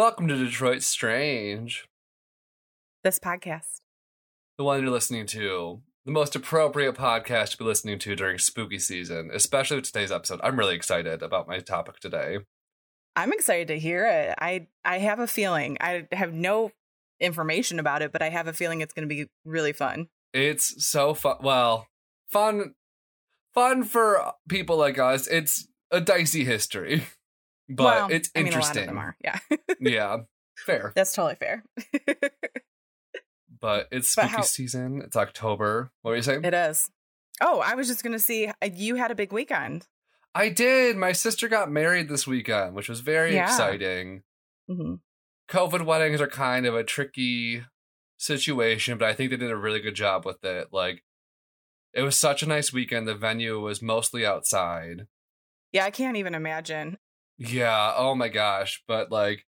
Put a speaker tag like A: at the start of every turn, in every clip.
A: Welcome to Detroit Strange,
B: This podcast.
A: the one you're listening to, the most appropriate podcast to be listening to during spooky season, especially with today's episode. I'm really excited about my topic today.
B: I'm excited to hear it. I I have a feeling. I have no information about it, but I have a feeling it's going to be really fun.
A: It's so fun. Well, fun, fun for people like us. It's a dicey history, but
B: well,
A: it's
B: I mean, a lot of
A: interesting.
B: them are. Yeah,
A: yeah, fair.
B: that's totally fair.
A: But it's
B: But
A: spooky
B: how-
A: season. It's October. What were you saying?
B: it is. Oh, I was just going to see uh, you had a big weekend.
A: I did. My sister got married this weekend, which was very
B: Yeah.
A: exciting.
B: hmm
A: COVID weddings are kind of a tricky situation, but I think they did a really good job with it. Like, it was such a nice weekend. The venue was mostly outside.
B: Yeah, I can't even imagine.
A: Yeah. Oh my gosh. But like,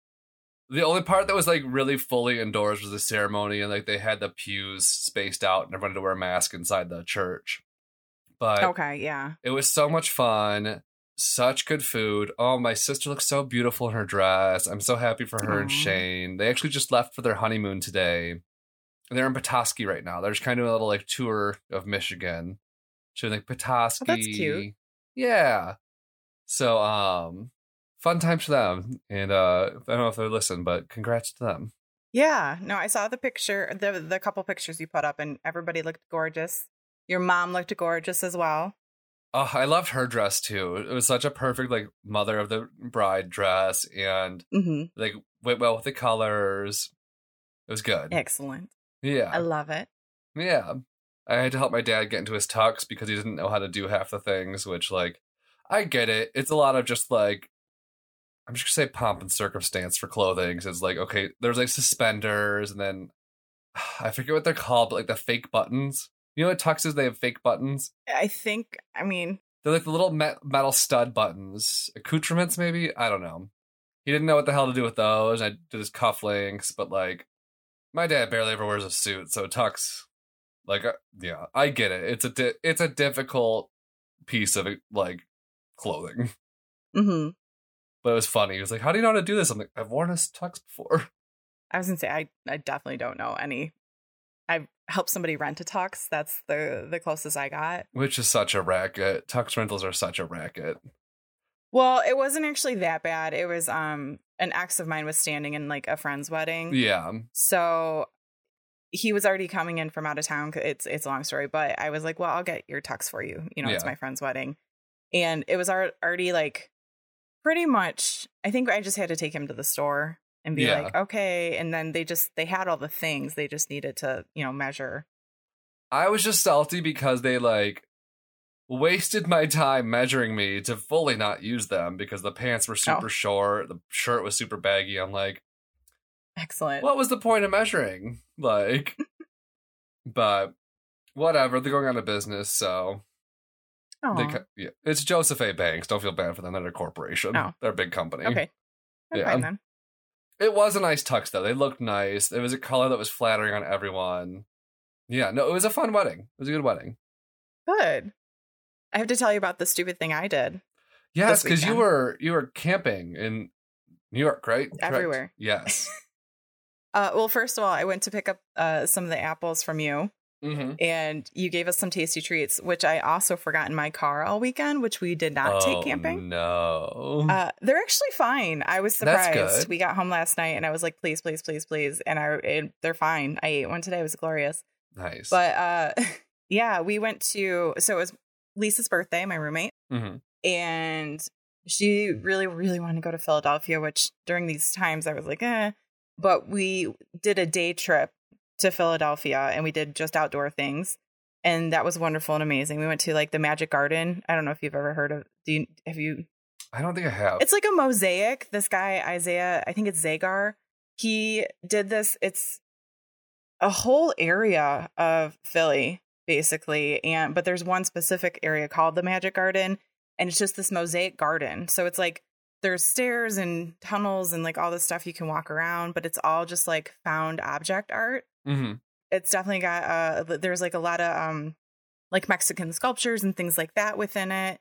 A: the only part that was like really fully indoors was the ceremony, and like they had the pews spaced out, and everyone had to wear a mask inside the church. But
B: Okay, yeah.
A: It was so much fun. Such good food. Oh, my sister looks so beautiful in her dress. I'm so happy for her and Shane. They actually just left for their honeymoon today. They're in Petoskey right now. They're just kind of a little like tour of Michigan. So like Petoskey.
B: Oh, that's cute.
A: Yeah. So um fun times for them. And uh I don't know if they listen, but congrats to them.
B: Yeah, no, I saw the picture, the the couple pictures you put up, and everybody looked gorgeous. Your mom looked gorgeous as well.
A: Oh, I loved her dress too. It was such a perfect like mother of the bride dress and
B: hmm
A: like went well with the colors. It was good.
B: Excellent.
A: Yeah.
B: I love it.
A: yeah. I had to help my dad get into his tux because he didn't know how to do half the things, which like I get it. It's a lot of just like I'm just gonna say pomp and circumstance for clothing. 'cause it's like, okay, there's like suspenders and then I forget what they're called, but like the fake buttons. You know what tuxes they have fake buttons?
B: I think. I mean,
A: They're like the little met- metal stud buttons, accoutrements, maybe. I don't know. He didn't know what the hell to do with those. I did his cufflinks, but like, my dad barely ever wears a suit, so tux, like, uh, yeah, I get it. It's a di- it's a difficult piece of like clothing,
B: hmm
A: but it was funny. He was like, "How do you know how to do this?" I'm like, "I've worn a tux before."
B: I was gonna say I, I definitely don't know any. I've helped somebody rent a tux. That's the the closest I got.
A: Which is such a racket. Tux rentals are such a racket.
B: Well, it wasn't actually that bad. It was um an ex of mine was standing in like a friend's wedding.
A: Yeah,
B: So he was already coming in from out of town. It's it's a long story, but I was like, well, I'll get your tux for you. You know, it's my friend's wedding, and it was already like pretty much. I think I just had to take him to the store and be
A: Yeah.
B: like, okay. And then they just they had all the things. They just needed to you know measure.
A: I was just salty because they like wasted my time measuring me to fully not use them because the pants were oh. super
B: Oh.
A: short, the shirt was super baggy. I'm like,
B: Excellent.
A: what was the point of measuring? Like, but whatever. They're going out of business, so they, ca- yeah. it's Joseph A. Banks. Don't feel bad for them. They're a corporation.
B: Oh.
A: They're a big company.
B: okay. I'm
A: Yeah.
B: fine then.
A: It was a nice tux though. They looked nice. It was a color that was flattering on everyone. Yeah, no, it was a fun wedding. It was a good wedding.
B: Good. I have to tell you about the stupid thing I did.
A: Yes, because you were you were camping in New York, right? Correct.
B: Everywhere.
A: Yes.
B: Uh, well, first of all, I went to pick up uh, some of the apples from you.
A: Mm-hmm.
B: and you gave us some tasty treats, which I also forgot in my car all weekend, which we did not take camping.
A: No.
B: Uh, they're actually fine. I was surprised. We got home last night, and I was like, "Please, please, please, please!" And I, they're fine. I ate one today; it was glorious.
A: nice.
B: But uh, yeah, we went to. So it was Lisa's birthday, my roommate,
A: hmm
B: and she really, really wanted to go to Philadelphia. Which during these times, I was like, "eh." But we did a day trip to Philadelphia, and we did just outdoor things, and that was wonderful and amazing. We went to like the Magic Garden. I don't know if you've ever heard of. Do you have you?
A: I don't think I have.
B: It's like a mosaic. This guy Isaiah, I think it's Zagar. He did this. It's a whole area of Philly, basically, and but there's one specific area called the Magic Garden, and it's just this mosaic garden. So it's like there's stairs and tunnels and like all this stuff you can walk around, but it's all just like found object art.
A: Hmm
B: It's definitely got uh there's like a lot of um like Mexican sculptures and things like that within it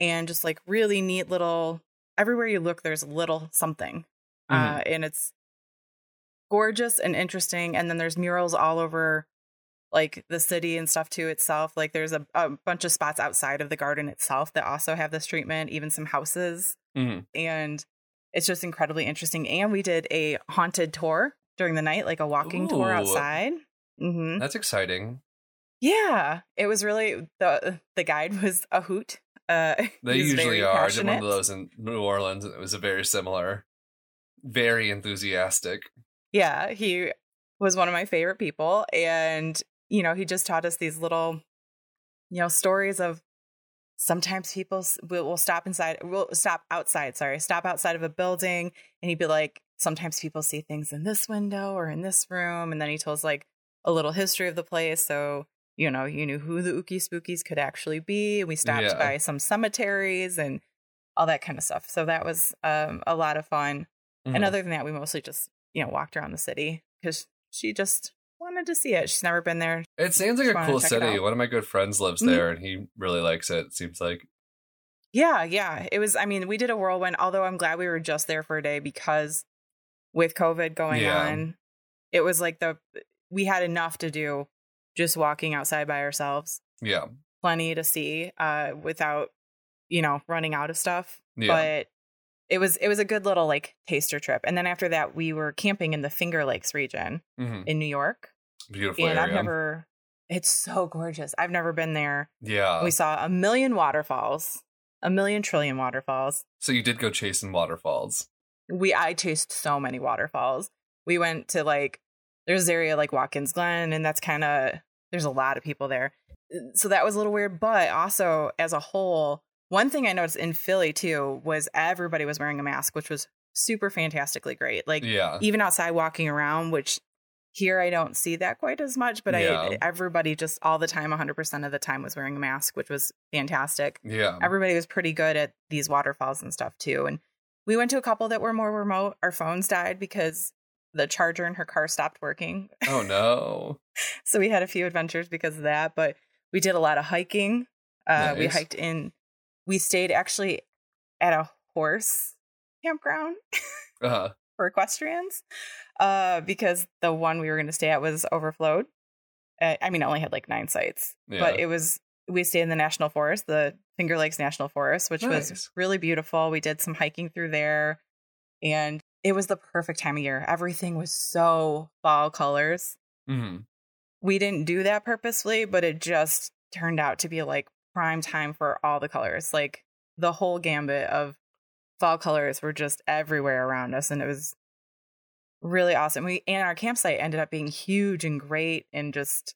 B: and just like really neat little everywhere you look there's a little something. uh, and it's gorgeous and interesting. And then there's murals all over like the city and stuff too itself. Like there's a, a bunch of spots outside of the garden itself that also have this treatment, even some houses.
A: Mhm.
B: And it's just incredibly interesting. And we did a haunted tour during the night, like a walking tour
A: Ooh.
B: outside. hmm
A: That's exciting.
B: Yeah, it was really the the guide was a hoot. Uh,
A: They usually are. I did one of those in New Orleans, and it was a very similar, very enthusiastic.
B: Yeah, he was one of my favorite people, and you know, he just taught us these little, you know, stories of sometimes people will, will stop inside, will stop outside. Sorry, stop outside of a building, and he'd be like, sometimes people see things in this window or in this room, and then he tells like a little history of the place, so you know, you knew who the Ookie Spookies could actually be. We stopped
A: Yeah.
B: by some cemeteries and all that kind of stuff. So that was um, a lot of fun.
A: Mhm.
B: And other than that, we mostly just, you know, walked around the city because she just wanted to see it. She's never been there.
A: It seems like
B: Just
A: a cool city. One of my good friends lives
B: Mhm.
A: there, and he really likes it. It seems like
B: Yeah, yeah. It was, I mean, we did a whirlwind, although I'm glad we were just there for a day because with COVID going
A: Yeah.
B: on, it was like the, we had enough to do just walking outside by ourselves,
A: yeah,
B: plenty to see uh, without, you know, running out of stuff.
A: yeah,
B: But it was, it was a good little like taster trip. And then after that, we were camping in the Finger Lakes region
A: hmm
B: in New York.
A: beautiful
B: and
A: area.
B: I've never. It's so gorgeous. I've never been there.
A: yeah.
B: we saw a million waterfalls, a million trillion waterfalls.
A: so you did go chasing waterfalls.
B: We I chased so many waterfalls. We went to like there's this area like Watkins Glen, and that's kind of there's a lot of people there. So that was a little weird, but also as a whole, one thing I noticed in Philly too was everybody was wearing a mask, which was super fantastically great. Like
A: Yeah,
B: even outside walking around, which here I don't see that quite as much, but
A: Yeah.
B: I everybody just all the time, 100% of the time was wearing a mask, which was fantastic.
A: yeah,
B: Everybody was pretty good at these waterfalls and stuff too. And we went to a couple that were more remote. Our phones died because the charger in her car stopped working.
A: oh no.
B: so we had a few adventures because of that, but we did a lot of hiking. Uh, We hiked in, we stayed actually at a horse campground
A: Uh,
B: for equestrians uh, because the one we were going to stay at was overflowed. Uh, I mean, it only had like nine sites,
A: Yeah.
B: but it was, we stayed in the national forest, the Finger Lakes National Forest, which
A: Nice.
B: was really beautiful. We did some hiking through there and it was the perfect time of year. Everything was so fall colors.
A: mhm.
B: We didn't do that purposely, but it just turned out to be like prime time for all the colors. Like the whole gambit of fall colors were just everywhere around us and it was really awesome. We and our campsite ended up being huge and great and just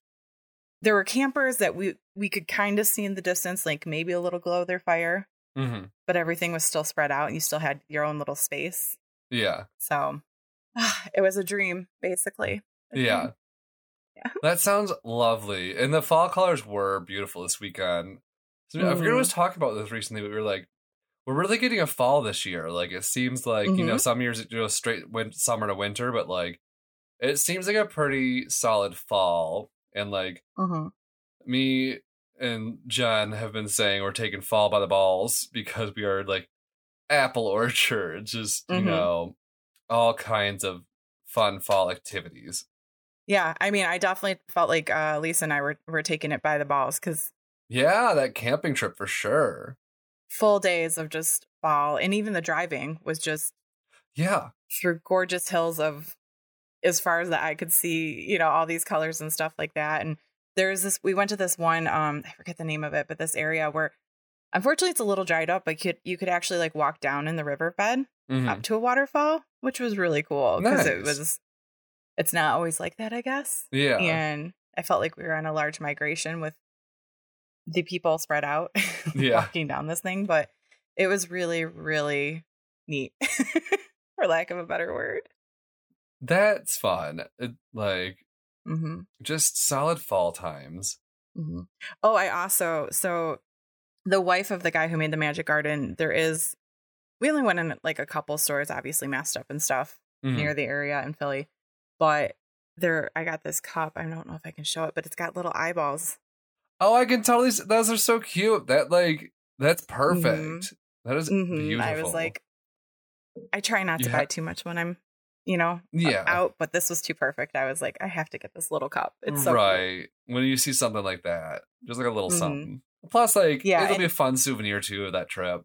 B: there were campers that we we could kind of see in the distance like maybe a little glow of their fire,
A: Mhm.
B: but everything was still spread out and you still had your own little space.
A: Yeah,
B: So it was a dream basically. A
A: yeah.
B: dream. Yeah.
A: That sounds lovely. And the fall colors were beautiful this weekend. So I forget who was talking about this recently, but we were like, we're really getting a fall this year. Like it seems like, you know,
B: Mhm.
A: some years it goes straight win- summer to winter, but like it seems like a pretty solid fall. And like
B: Mhm.
A: me and John have been saying we're taking fall by the balls because we are like apple orchard, just, you
B: Mhm.
A: know, all kinds of fun fall activities.
B: Yeah, I mean, I definitely felt like uh, Lisa and I were were taking it by the balls because
A: Yeah, that camping trip for sure.
B: full days of just fall, and even the driving was just
A: Yeah.
B: through gorgeous hills of as far as the eye could see. You know, all these colors and stuff like that. And there's this. We went to this one. Um, I forget the name of it, but this area where, unfortunately, it's a little dried up. But you could you could actually like walk down in the riverbed
A: Mhm.
B: up to a waterfall, which was really cool because it was. It's not always like that, I guess.
A: Yeah.
B: and I felt like we were on a large migration with the people spread out
A: Yeah.
B: walking down this thing, but it was really, really neat, for lack of a better word.
A: That's fun. It, like
B: hmm
A: just solid fall times.
B: hmm Oh, I also so the wife of the guy who made the magic garden. There is we only went in like a couple stores, obviously messed up and stuff
A: Mhm.
B: near the area in Philly, but there I got this cup. I don't know if I can show it, but it's got little eyeballs
A: Oh, I can totally. s- Those are so cute. That like that's perfect. That is beautiful.
B: I was like, I try not
A: You
B: to
A: ha-
B: buy too much when I'm, you know,
A: Yeah.
B: out. But this was too perfect. I was like, I have to get this little cup. It's so
A: right. When you see something like that, just like a little
B: Mhm.
A: something. Plus, like,
B: Yeah,
A: it'll
B: and-
A: be a fun souvenir too of that trip.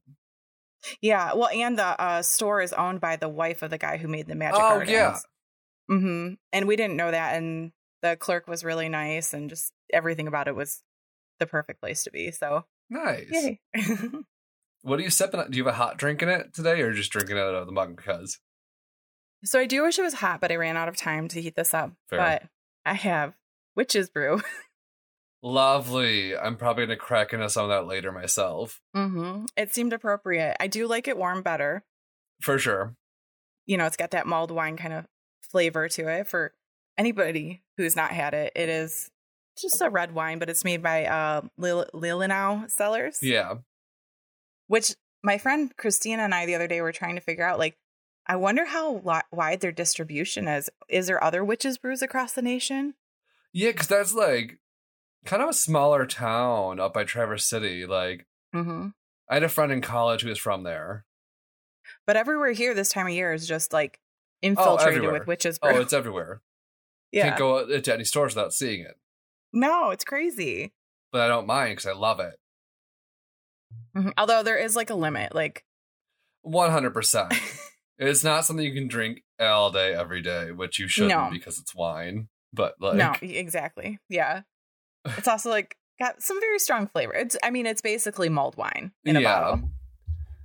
B: Yeah. Well, and the uh, store is owned by the wife of the guy who made the magic.
A: Oh, yeah.
B: Mm-hmm. And we didn't know that, and the clerk was really nice, and just everything about it was the perfect place to be. So,
A: Nice. What are you sipping? on? Do you have a hot drink in it today, or just drinking it out of the mug because?
B: So I do wish it was hot, but I ran out of time to heat this up.
A: Fair.
B: But I have witch's brew.
A: Lovely. I'm probably gonna crack into some of that later myself,
B: mm-hmm. It seemed appropriate. I do like it warm better.
A: for sure.
B: You know, it's got that mulled wine kind of flavor to it. For anybody who's not had it, it is just a red wine, but it's made by uh, Lil- Cellars.
A: Yeah.
B: which my friend Christina and I the other day were trying to figure out. Like, I wonder how wi- wide their distribution is. Is there other witches brews across the nation?
A: Yeah, because that's like kind of a smaller town up by Traverse City. Like,
B: Mm-hmm.
A: I had a friend in college who was from there.
B: But everywhere here this time of year is just like infiltrated
A: everywhere.
B: with witches brew.
A: Oh, it's everywhere.
B: yeah.
A: Can't go into any stores without seeing it.
B: no, it's crazy.
A: But I don't mind because I love it.
B: Mhm. Although there is like a limit. Like,
A: 100%. It's not something you can drink all day, every day, which you shouldn't
B: No.
A: because it's wine. But like,
B: no, exactly. Yeah. It's also like got some very strong flavor. It's, I mean, it's basically mulled wine in a bottle.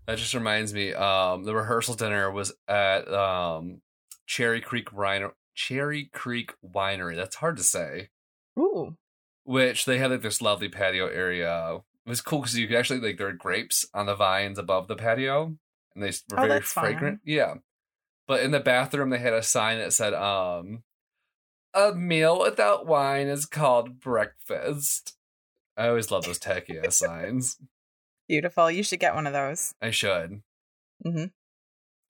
A: That just reminds me. Um, the rehearsal dinner was at um Cherry Creek Winery. Cherry Creek Winery. That's hard to say.
B: Ooh.
A: Which they had like this lovely patio area. It was cool because you could actually like there were grapes on the vines above the patio, and they were
B: Oh,
A: very fragrant. Yeah. But in the bathroom, they had a sign that said, um, "A meal without wine is called breakfast." I always love those tacky ass signs.
B: Beautiful. You should get one of those.
A: I should.
B: Mm-hmm.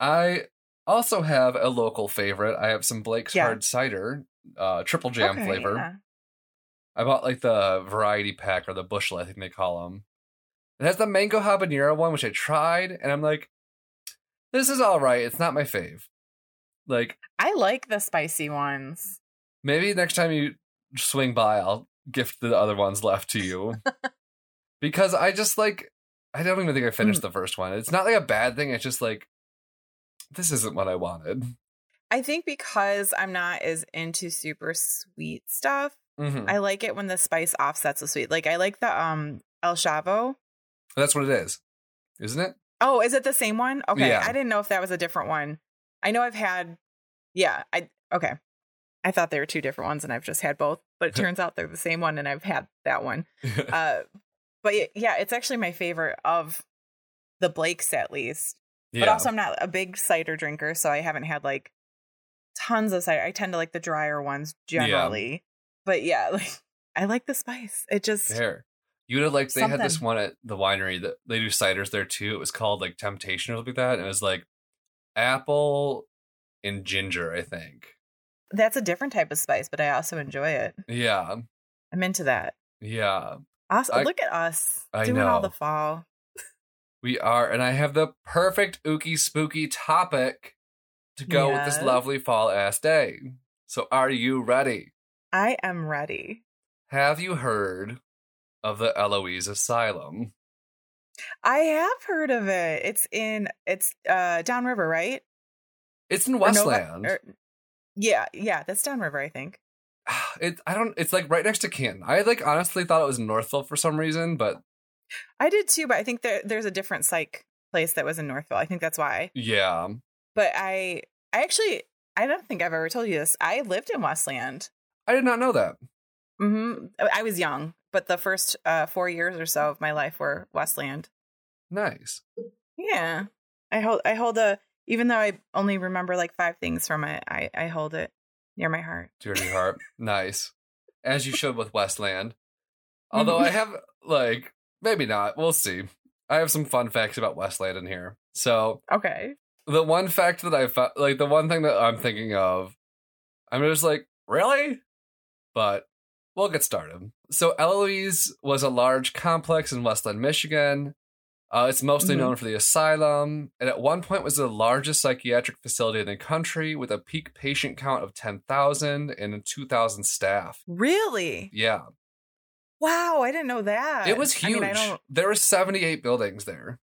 A: I also have a local favorite. I have some Blake's
B: Yeah.
A: hard cider, uh, triple jam
B: Okay,
A: flavor.
B: yeah.
A: I bought like the variety pack or the bushel, I think they call them. It has the mango habanero one, which I tried, and I'm like, this is all right. It's not my fave. Like
B: I like the spicy ones.
A: maybe next time you swing by, I'll gift the other ones left to you because I just like I don't even think I finished
B: Mm.
A: the first one. It's not like a bad thing. It's just like this isn't what I wanted.
B: I think because I'm not as into super sweet stuff,
A: Mhm.
B: I like it when the spice offsets the sweet. Like I like the um El Chavo.
A: That's what it is, isn't it?
B: Oh, is it the same one? Okay.
A: Yeah.
B: I didn't know if that was a different one. I know I've had yeah, I okay. I thought they were two different ones and I've just had both, but it turns out they're the same one and I've had that one. Uh but yeah, it's actually my favorite of the Blakes at least. But also I'm not a big cider drinker, so I haven't had like tons of cider. I tend to like the drier ones
A: Yeah.
B: generally. But yeah, like I like the spice. It just
A: Fair. You would have like they had this one at the winery that they do ciders there too. It was called like Temptation or something like that. And it was like apple and ginger, I think.
B: that's a different type of spice, but I also enjoy it.
A: Yeah.
B: I'm into that.
A: Yeah.
B: Also,
A: I-
B: look at us
A: I
B: doing all
A: know.
B: the fall.
A: We are. And I have the perfect ooky spooky topic to go with this lovely fall ass day. So are you ready?
B: I am ready.
A: Have you heard of the Eloise Asylum?
B: I have heard of it. It's in it's uh downriver, right?
A: It's in
B: Or Nova-
A: Westland.
B: or- yeah, yeah, that's downriver, I think.
A: it I don't it's like right next to Canton. I like honestly thought it was Northville for some reason, but
B: I did too, but I think there, there's a different psych place that was in Northville. I think that's why.
A: yeah.
B: But I I actually I don't think I've ever told you this. I lived in Westland.
A: I did not know that.
B: hmm I was young, but the first uh, four years or so of my life were Westland.
A: Nice.
B: Yeah, I hold I hold a even though I only remember like five things from it, I I hold it near my heart.
A: Dear your heart. nice. As you should with Westland. Although I have like maybe not. We'll see. I have some fun facts about Westland in here. So
B: Okay.
A: the one fact that I found, like the one thing that I'm thinking of, I'm just like, really? But we'll get started. So Eloise was a large complex in Westland, Michigan. Uh, it's mostly
B: Mhm.
A: known for the asylum, and at one point was the largest psychiatric facility in the country with a peak patient count of 10,000 and 2,000 staff.
B: Really?
A: Yeah,
B: Wow, I didn't know that.
A: it was
B: I
A: huge.
B: mean, I
A: there were 78 buildings there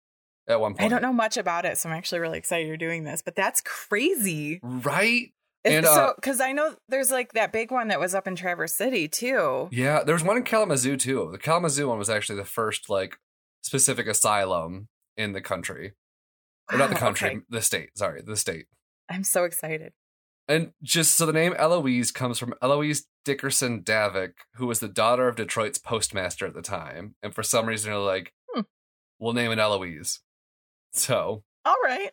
A: at one point.
B: I don't know much about it, so I'm actually really excited you're doing this, but that's crazy.
A: Right? And, uh,
B: so because I know there's like that big one that was up in Traverse City too.
A: Yeah, there was one in Kalamazoo too. The Kalamazoo one was actually the first like specific asylum in the country. Or not the country,
B: okay.
A: the state. Sorry, the state.
B: I'm so excited.
A: And just so the name Eloise comes from Eloise Dickerson Davock, who was the daughter of Detroit's postmaster at the time. And for some reason, they're like,
B: Hmm.
A: we'll name it Eloise. So,
B: All right.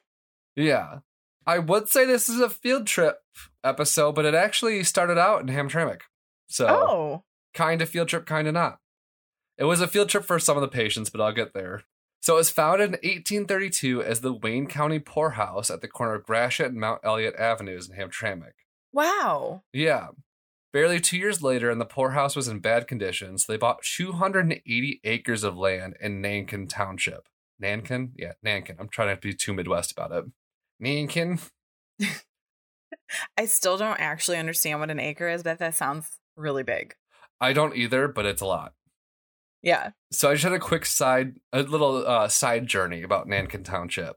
A: yeah. I would say this is a field trip episode, but it actually started out in Hamtramck. So,
B: Oh,
A: kind of field trip, kind of not. It was a field trip for some of the patients, but I'll get there. So it was founded in 1832 as the Wayne County Poorhouse at the corner of Gratiot and Mount Elliott Avenues in Hamtramck.
B: wow.
A: Yeah. Barely two years later, and the poorhouse was in bad condition, so they bought 280 acres of land in Nankin Township. Nankin? Yeah, Nankin. I'm trying not to be too Midwest about it. Nankin?
B: I still don't actually understand what an acre is, but that sounds really big.
A: I don't either, but it's a lot.
B: Yeah.
A: So I just had a quick side, a little uh, side journey about Nankin Township.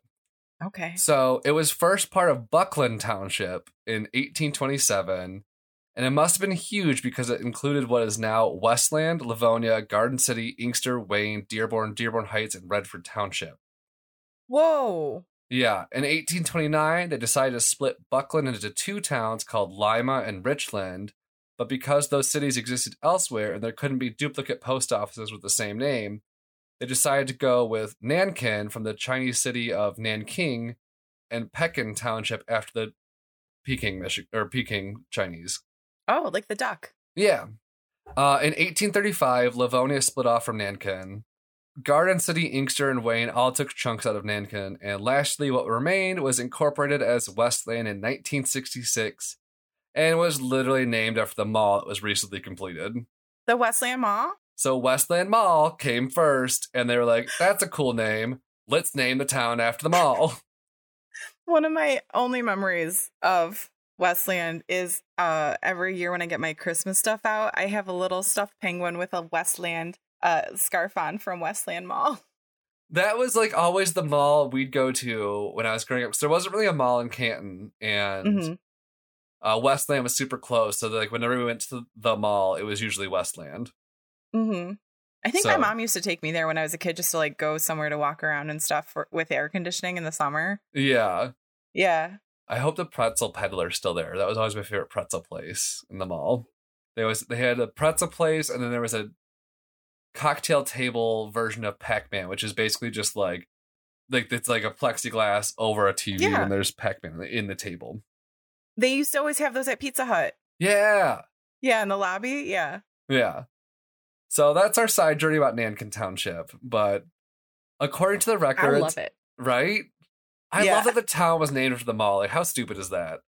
B: Okay.
A: So it was first part of Bucklin Township in 1827, and it must have been huge because it included what is now Westland, Livonia, Garden City, Inkster, Wayne, Dearborn, Dearborn Heights, and Redford Township.
B: Whoa.
A: Yeah, in 1829, they decided to split Bucklin into two towns called Lima and Richland, but because those cities existed elsewhere and there couldn't be duplicate post offices with the same name, they decided to go with Nankin from the Chinese city of Nanking and Pekin Township after the Peking, Michigan, or Peking Chinese.
B: Oh, like the duck.
A: Yeah. Uh, in 1835, Livonia split off from Nankin. Garden City, Inkster, and Wayne all took chunks out of Nankin, and lastly, what remained was incorporated as Westland in 1966 and was literally named after the mall that was recently completed.
B: The Westland Mall?
A: So Westland Mall came first, and they were like, that's a cool name. Let's name the town after the mall.
B: One of my only memories of Westland is uh every year when I get my Christmas stuff out, I have a little stuffed penguin with a Westland uh scarf on from Westland Mall.
A: That was like always the mall we'd go to when I was growing up. So there wasn't really a mall in Canton, and
B: Mhm.
A: uh, Westland was super close. So like whenever we went to the mall, it was usually Westland.
B: Mhm. I think my mom used to take me there when I was a kid just to like go somewhere to walk around and stuff for, with air conditioning in the summer.
A: Yeah,
B: Yeah.
A: I hope the pretzel peddler's still there. That was always my favorite pretzel place in the mall. They was they had a pretzel place, and then there was a cocktail table version of Pac Man, which is basically just like like it's like a plexiglass over a TV,
B: Yeah.
A: and there's Pac Man in the table.
B: They used to always have those at Pizza Hut.
A: Yeah,
B: Yeah, in the lobby. Yeah.
A: Yeah. So that's our side journey about Nankin Township. But according to the
B: I love it.
A: right? I
B: Yeah.
A: love that the town was named after the mall. Like, how stupid is that?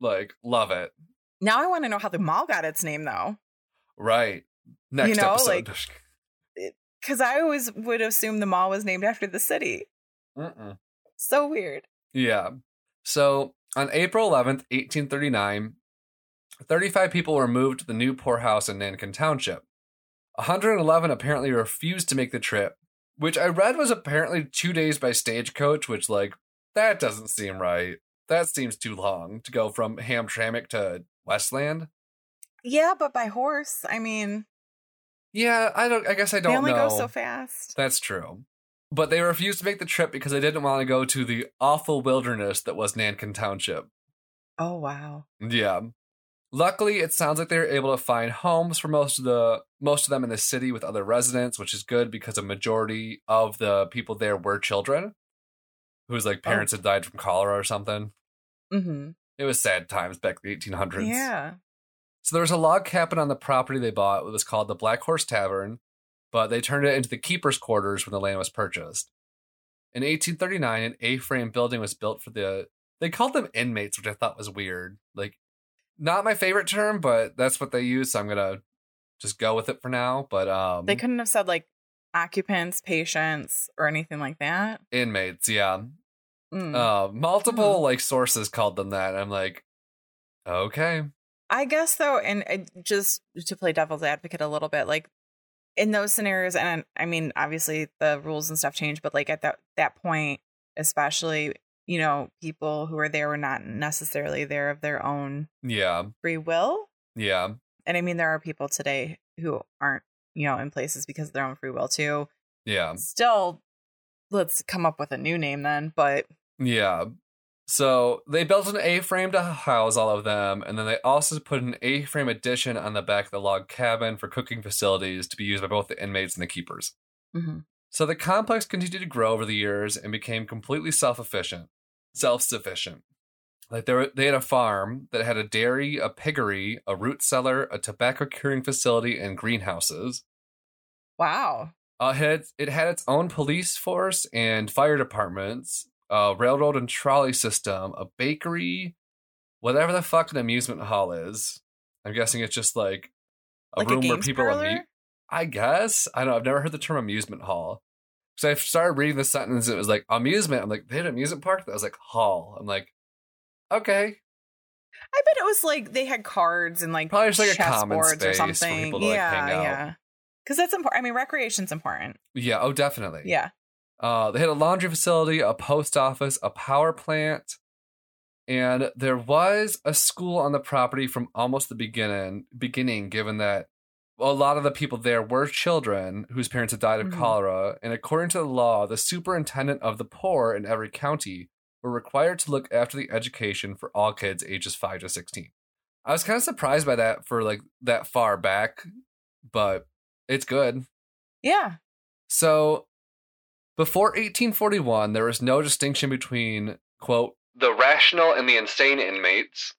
A: Like, love it.
B: Now I want to know how the mall got its name though.
A: Right. Next
B: know,
A: episode.
B: Cuz I always would assume the mall was named after the city.
A: Mm-mm.
B: So weird.
A: Yeah. So on April 11th, 1839, 35 people were moved to the new poorhouse in Nankin Township. 111 apparently refused to make the trip, which I read was apparently two days by stagecoach, which, like, that doesn't seem right. That seems too long to go from Hamtramck to Westland.
B: Yeah, but by horse. I mean,
A: Yeah, I don't. I guess I don't
B: they only
A: know.
B: go so fast.
A: That's true. But they refused to make the trip because they didn't want to go to the awful wilderness that was Nankin Township.
B: Oh wow.
A: Yeah. Luckily, it sounds like they were able to find homes for most of the most of them in the city with other residents, which is good because a majority of the people there were children, whose like
B: Oh.
A: parents had died from cholera or something.
B: Mhm.
A: It was sad times back in the 1800s.
B: Yeah.
A: So there was a log cabin on the property they bought. It was called the Black Horse Tavern, but they turned it into the keeper's quarters when the land was purchased. In 1839, an A-frame building was built for the. They called them inmates, which I thought was weird. Like, not my favorite term, but that's what they use, so I'm gonna just go with it for now. But um,
B: They couldn't have said like occupants, patients, or anything like that?
A: Inmates, yeah.
B: Mm.
A: Uh, multiple like sources called them that. I'm like, okay.
B: I guess though, and uh, just to play devil's advocate a little bit, like in those scenarios, and I mean, obviously the rules and stuff change, but like at that that point, especially, you know, people who are there were not necessarily there of their own
A: Yeah,
B: free will.
A: yeah,
B: And I mean, there are people today who aren't, you know, in places because of their own free will too.
A: yeah,
B: Still, let's come up with a new name then. But
A: yeah. So they built an A-frame to house all of them, and then they also put an A-frame addition on the back of the log cabin for cooking facilities to be used by both the inmates and the keepers.
B: Mhm.
A: So the complex continued to grow over the years and became completely self-efficient, self-sufficient. Like they were, they had a farm that had a dairy, a piggery, a root cellar, a tobacco curing facility, and greenhouses.
B: wow,
A: Uh, it, had, it had its own police force and fire departments, a railroad and trolley system, a bakery, whatever the fuck an amusement hall is. I'm guessing it's just like a
B: like a
A: room where people amu- I guess I don't. know. I've never heard the term amusement hall. So I started reading the sentence. It was like amusement. I'm like, they had an amusement park. That was like hall. I'm like, okay,
B: I bet it was like they had cards and like
A: Probably just like a common
B: boards
A: space
B: or
A: for
B: something.
A: people to, like,
B: yeah,
A: hang out.
B: yeah. Because that's important. I mean, recreation's important.
A: yeah, oh, definitely.
B: Yeah.
A: Uh, they had a laundry facility, a post office, a power plant, and there was a school on the property from almost the beginning. Beginning, given that a lot of the people there were children whose parents had died of
B: Mhm.
A: cholera, and according to the law, the superintendent of the poor in every county were required to look after the education for all kids ages five to sixteen. I was kind of surprised by that for like that far back, but it's good.
B: Yeah.
A: So, before 1841, there was no distinction between, quote, the rational and the insane inmates.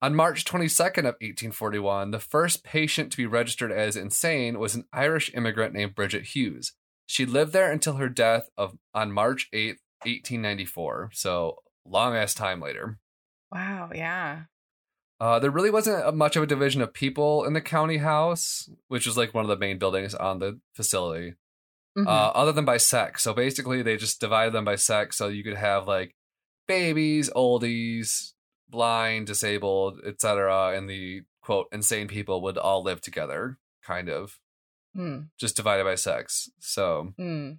A: On March 22nd of 1841, the first patient to be registered as insane was an Irish immigrant named Bridget Hughes. She lived there until her death of on March 8th, 1894. So, long ass time later.
B: Wow. Yeah.
A: Uh, there really wasn't much of a division of people in the county house, which was like one of the main buildings on the facility.
B: Mhm.
A: uh, other than by sex. So basically, they just divided them by sex. So you could have like babies, oldies, blind, disabled, etc., and the quote insane people would all live together, kind of
B: Hmm.
A: just divided by sex. So
B: Hmm.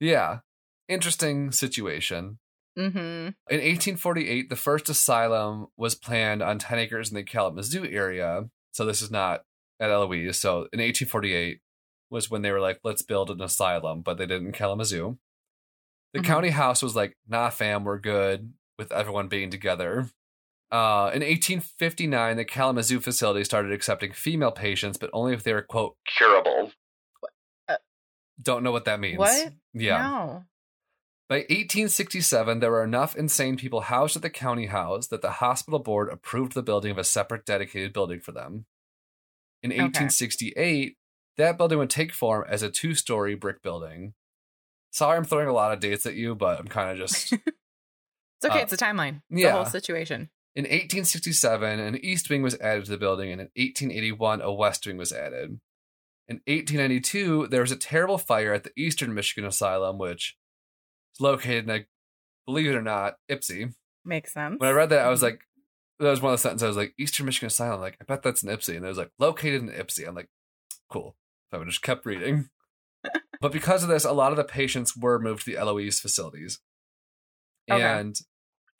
A: yeah, interesting situation.
B: Mm-hmm.
A: In 1848, the first asylum was planned on 10 acres in the Kalamazoo area. So this is not at Eloise. So in 1848 was when they were like, let's build an asylum, but they did it in Kalamazoo. The
B: Mhm.
A: county house was like, nah, fam, we're good with everyone being together. Uh, in 1859, the Kalamazoo facility started accepting female patients, but only if they were, quote, curable.
B: Uh,
A: Don't know what that means.
B: What?
A: Yeah.
B: No.
A: By 1867, there were enough insane people housed at the county house that the hospital board approved the building of a separate dedicated building for them. In
B: Okay.
A: 1868, that building would take form as a two story brick building. Sorry, I'm throwing a lot of dates at you, but I'm kind of just.
B: It's okay.
A: Uh,
B: it's a timeline.
A: Yeah.
B: The whole situation.
A: in 1867, an east wing was added to the building, and in 1881, a west wing was added. In 1892, there was a terrible fire at the Eastern Michigan Asylum, which is located in, I believe it or not, Ypsi.
B: Makes sense.
A: When I read that, I
B: Mm-hmm.
A: was like, that was one of the sentences. I was like, Eastern Michigan Asylum. Like, I bet that's in Ypsi. And it was like, located in Ypsi. I'm like, cool. So I just kept reading. but because of this, a lot of the patients were moved to the Eloise facilities.
B: Okay.
A: And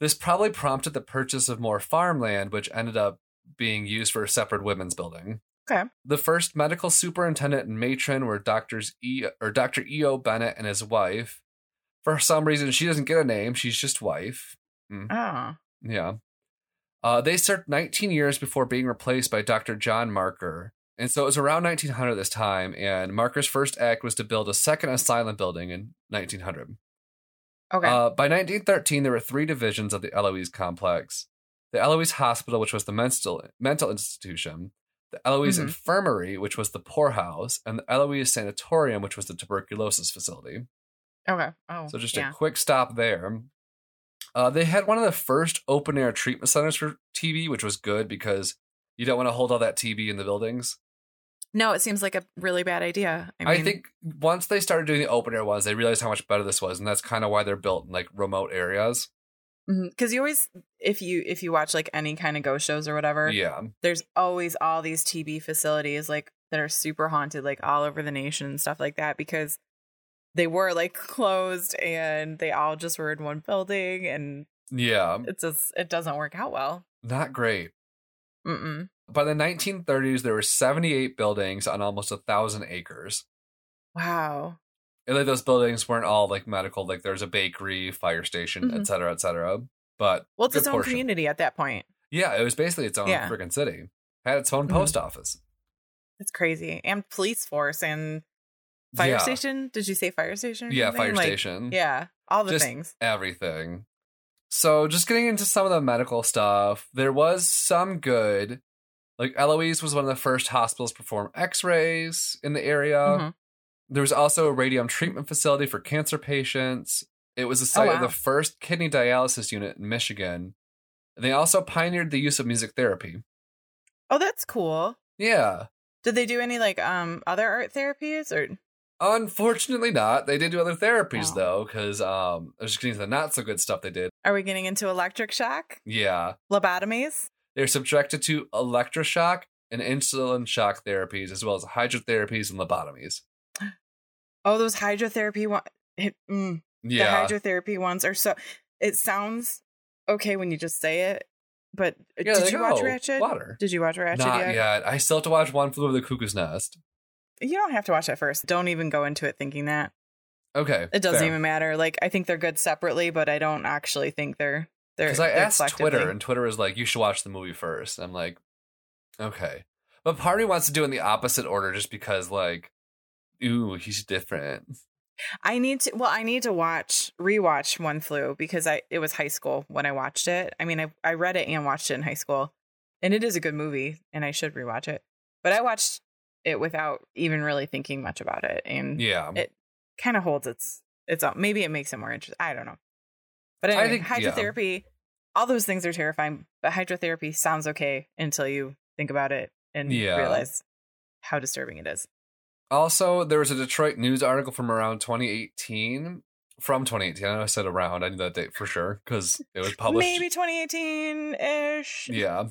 A: this probably prompted the purchase of more farmland, which ended up being used for a separate women's building.
B: Okay.
A: The first medical superintendent and matron were doctors E or Dr. E.O. Bennett and his wife. For some reason, she doesn't get a name. She's just wife.
B: Oh.
A: Yeah. Uh, they served 19 years before being replaced by Dr. John Marker. And so it was around 1900 this time, and Marker's first act was to build a second asylum building in 1900.
B: Okay.
A: Uh, by 1913, there were three divisions of the Eloise complex the Eloise Hospital, which was the mental, mental institution, the Eloise
B: Mhm.
A: Infirmary, which was the poorhouse, and the Eloise Sanatorium, which was the tuberculosis facility.
B: okay. Oh.
A: So just
B: yeah.
A: a quick stop there. Uh, they had one of the first open air treatment centers for TB, which was good because you don't want to hold all that TB in the buildings.
B: No, it seems like a really bad idea. I,
A: I, think once they started doing the open air ones, they realized how much better this was, and that's kind of why they're built in like remote areas. Mm-hmm.
B: because you always, if you if you watch like any kind of ghost shows or whatever,
A: Yeah,
B: there's always all these TB facilities like that are super haunted, like all over the nation and stuff like that, because they were like closed and they all just were in one building, and
A: yeah,
B: it just it doesn't work out well.
A: not great.
B: Mm-mm.
A: By the 1930s, there were 78 buildings on almost a thousand acres.
B: Wow.
A: And like those buildings weren't all like medical, like there's a bakery, fire station,
B: Mhm.
A: et cetera, et cetera. But
B: Well, it's its own
A: portion.
B: community at that point.
A: Yeah, it was basically its own
B: Yeah.
A: freaking city. Had its own
B: Mhm.
A: post office.
B: It's crazy, and police force and fire
A: yeah.
B: station. Did you say fire station? or
A: Yeah,
B: something?
A: fire
B: Like,
A: station.
B: Yeah, all the
A: Just-
B: things.
A: everything. So, just getting into some of the medical stuff, there was some good. Like, Eloise was one of the first hospitals to perform x rays in the area.
B: Mhm.
A: There was also a radium treatment facility for cancer patients. It was the site of
B: Oh, wow.
A: the first kidney dialysis unit in Michigan. They also pioneered the use of music therapy.
B: Oh, that's cool.
A: Yeah.
B: Did they do any like um other art therapies or?
A: Unfortunately, not. They did do other therapies,
B: Oh.
A: though, because um, I was just getting to the not so good stuff they did.
B: Are we getting into electric shock,
A: Yeah.
B: lobotomies?
A: They're subjected to electroshock and insulin shock therapies, as well as hydrotherapies and lobotomies.
B: Oh, those hydrotherapy one. Mm,
A: Yeah.
B: The hydrotherapy ones are so. It sounds okay when you just say it, but
A: Yeah,
B: did you watch. Ratched?
A: Water.
B: Did you watch Ratched
A: Not
B: yet?
A: yet. I still have to watch One Flew Over the Cuckoo's Nest.
B: You don't have to watch that first. Don't even go into it thinking that.
A: Okay.
B: It doesn't
A: fair.
B: even matter. Like I think they're good separately, but I don't actually think they're they're.
A: Because I
B: they're
A: asked Twitter, and Twitter was like, you should watch the movie first. I'm like, okay. But Party wants to do it in the opposite order just because, like, ooh, he's different.
B: I need to. Well, I need to watch rewatch One Flew because I it was high school when I watched it. I mean, I I read it and watched it in high school, and it is a good movie, and I should rewatch it. But I watched it without even really thinking much about it, and
A: Yeah.
B: it kind of holds its its own. Maybe it makes it more interesting. I don't know. But
A: I
B: anyway,
A: think- yeah.
B: hydrotherapy, all those things are terrifying. But hydrotherapy sounds okay until you think about it and
A: Yeah.
B: realize how disturbing it is.
A: Also, there was a Detroit News article from around 2018. From 2018. I know I said around. I knew that date for sure because it was published.
B: Maybe 2018 ish.
A: Yeah.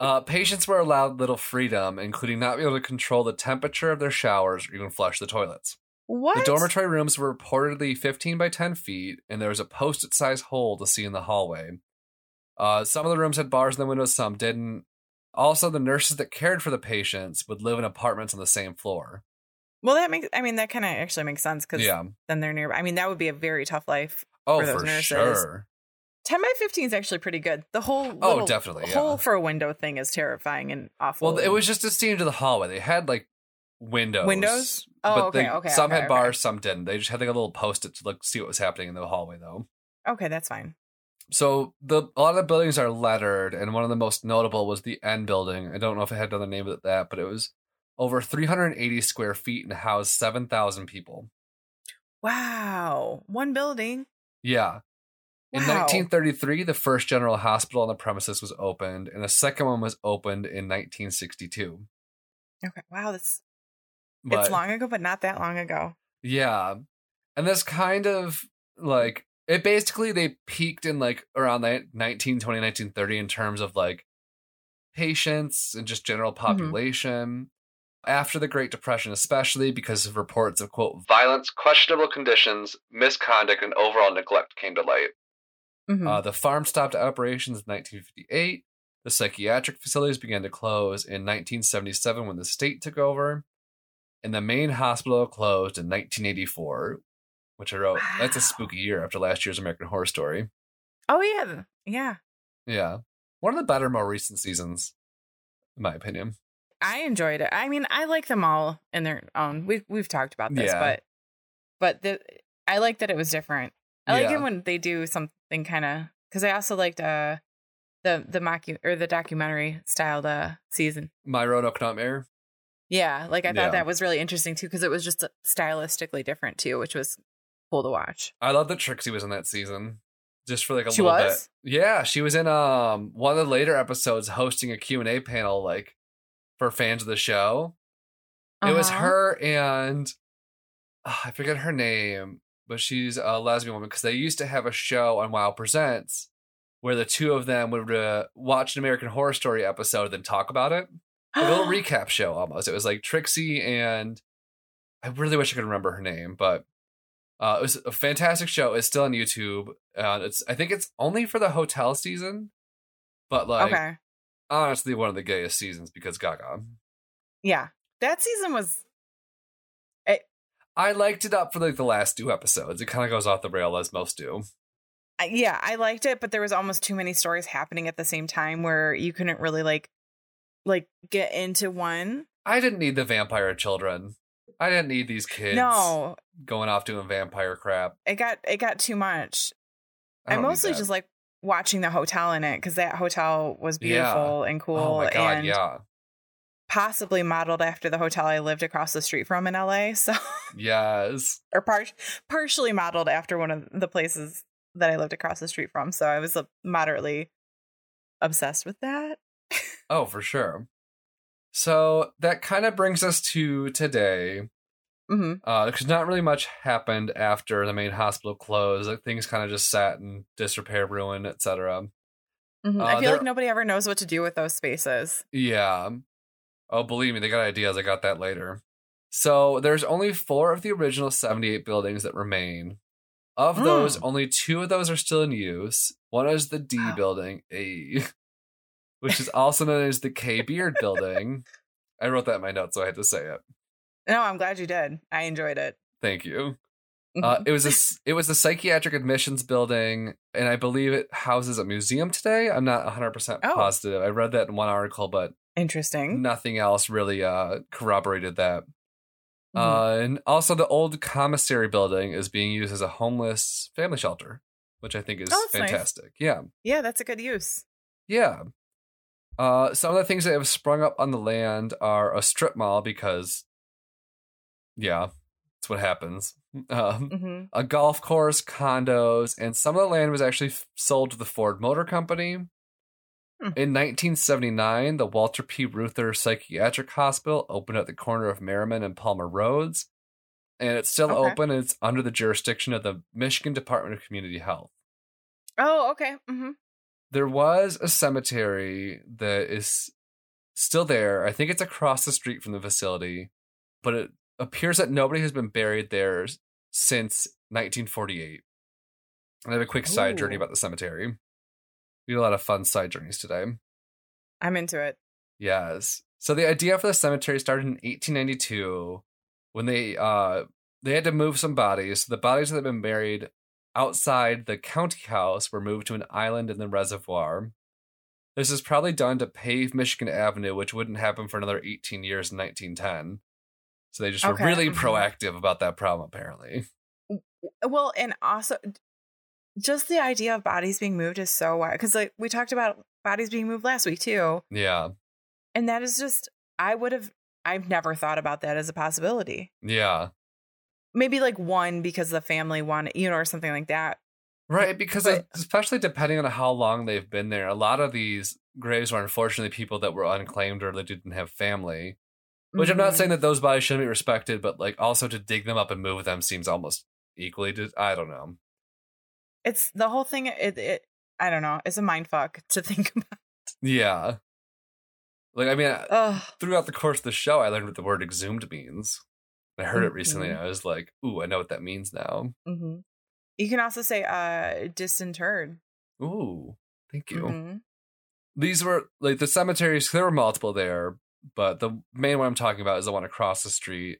A: Uh, patients were allowed little freedom, including not being able to control the temperature of their showers or even flush the toilets.
B: What?
A: The dormitory rooms were reportedly 15 by 10 feet, and there was a post it size hole to see in the hallway. Uh, some of the rooms had bars in the windows, some didn't. Also, the nurses that cared for the patients would live in apartments on the same floor.
B: Well, that makes. I mean, that kind of actually makes sense because
A: Yeah.
B: then they're nearby. I mean, that would be a very tough life.
A: Oh,
B: For those
A: for
B: nurses.
A: sure.
B: 10 by 15 is actually pretty good. The whole
A: Oh,
B: little
A: definitely, yeah.
B: hole for a window thing is terrifying and awful.
A: Well, it was just a scene to the hallway. They had like windows.
B: Windows? Oh,
A: but
B: okay,
A: they-
B: okay,
A: Some
B: okay,
A: had
B: okay.
A: bars, some didn't. They just had like a little post it to look see what was happening in the hallway, though.
B: okay. That's fine.
A: So the a lot of the buildings are lettered, and one of the most notable was the N building. I don't know if it had another name of that, but it was over 380 square feet and housed 7,000 people.
B: Wow, one building.
A: Yeah. In
B: Wow.
A: 1933, the first general hospital on the premises was opened, and the second one was opened in 1962.
B: Okay. Wow, that's
A: But,
B: it's long ago, but not that long ago.
A: Yeah. And this kind of like it basically they peaked in like around the 1920 1930 in terms of like patients and just general mm-hmm. population. After the Great Depression, especially because of reports of quote violence, questionable conditions, misconduct, and overall neglect came to light.
B: Mhm.
A: Uh, the farm stopped operations in 1958. The psychiatric facilities began to close in 1977 when the state took over. And the main hospital closed in 1984, which I wrote. That's a spooky year after last year's American Horror Story.
B: oh yeah, yeah.
A: Yeah. One of the better, more recent seasons, in my opinion.
B: I enjoyed it. I mean, I like them all in their own. We've we've talked about this,
A: Yeah.
B: but but the I like that it was different. I like it when they do something kind of because I also liked uh the the mocu or the documentary styled uh season.
A: My Roanoke Nightmare.
B: Yeah, like I thought
A: Yeah.
B: that was really interesting too because it was just stylistically different too, which was cool to watch.
A: I love that Trixie was in that season. Just for like a
B: She
A: little
B: was?
A: bit. Yeah, she was in um one of the later episodes hosting a Q&A panel like for fans of the show. It was
B: Uh-huh.
A: her and ah, I forget her name, but she's a lesbian woman because they used to have a show on Wow Presents where the two of them would uh, watch an American Horror Story episode and then talk about it. Like a little recap show almost. It was like Trixie and I really wish I could remember her name, but uh, it was a fantastic show. It's still on YouTube. Uh, it's I think it's only for the hotel season, but like
B: okay.
A: honestly, one of the gayest seasons because Gaga.
B: Yeah. That season was
A: I liked it up for like the last two episodes. It kind of goes off the rail as most do.
B: Yeah, I liked it, but there was almost too many stories happening at the same time where you couldn't really like like get into one.
A: I didn't need the vampire children. I didn't need these kids
B: No,
A: going off doing vampire crap.
B: it got it got too much.
A: I,
B: I, mostly just like watching the hotel in it because that hotel was
A: Yeah.
B: beautiful and cool
A: oh my god,
B: and
A: yeah,
B: possibly modeled after the hotel I lived across the street from in LA. So
A: yes,
B: or par- partially modeled after one of the places that I lived across the street from. So I was uh, moderately obsessed with that.
A: oh for sure. So that kind of brings us to today. because not really much happened after the main hospital closed. Like things kind of just sat in disrepair, ruin, etc.
B: hmm
A: Uh,
B: I feel
A: there-
B: like nobody ever knows what to do with those spaces.
A: Yeah. Oh, believe me, they got ideas. I got that later. So there's only four of the original 78 buildings that remain. Of
B: Mm.
A: those, only two of those are still in use. One is the D
B: Wow.
A: building, A, which is also known as the Kay Beard building. I wrote that in my notes, so I had to say it.
B: No, I'm glad you did. I enjoyed it.
A: Thank you. Uh, it was a, it was a psychiatric admissions building, and I believe it houses a museum today. I'm not 100 percent
B: Oh.
A: positive. I read that in one article, but
B: Interesting.
A: nothing else really uh, corroborated that.
B: Mhm.
A: Uh, and also, the old commissary building is being used as a homeless family shelter, which I think is
B: Oh, that's nice.
A: fantastic. Yeah,
B: yeah, that's a good use.
A: yeah. Uh, some of the things that have sprung up on the land are a strip mall because, yeah, that's what happens. Um,
B: hmm
A: a golf course, condos, and some of the land was actually f- sold to the Ford Motor Company.
B: Hmm.
A: In 1979, the Walter P. Reuther Psychiatric Hospital opened at the corner of Merriman and Palmer Roads, and it's still
B: Okay.
A: open and it's under the jurisdiction of the Michigan Department of Community Health.
B: Oh, okay. hmm
A: There was a cemetery that is still there. I think it's across the street from the facility, but it appears that nobody has been buried there since 1948. I have a quick side journey about the cemetery. We had a lot of fun side journeys today.
B: I'm into it.
A: Yes. So the idea for the cemetery started in 1892 when they uh they had to move some bodies. The bodies that had been buried outside the county house were moved to an island in the reservoir. This is probably done to pave Michigan Avenue, which wouldn't happen for another 18 years in 1910. So they just were really
B: mhm.
A: proactive about that problem, apparently.
B: Well, and also just the idea of bodies being moved is so wild because like we talked about bodies being moved last week too,
A: Yeah.
B: and that is just I would have I've never thought about that as a possibility.
A: Yeah.
B: Maybe like one because the family wanted, you know, or something like that.
A: Right, because
B: But-
A: especially depending on how long they've been there, a lot of these graves were unfortunately people that were unclaimed or they didn't have family. Which I'm not saying mm-hmm. that those bodies shouldn't be respected, but like also to dig them up and move them seems almost equally. To, I don't know.
B: It's the whole thing. It, it I don't know. It's a mind fuck to think about.
A: Yeah, like I mean,
B: Ugh.
A: throughout the course of the show, I learned what the word exhumed means. I heard it recently. And I was like, "Ooh, I know what that means now."
B: hmm You can also say uh disinterred.
A: Ooh, thank you.
B: Mhm.
A: These were like the cemeteries. There were multiple there, but the main one I'm talking about is the one across the street.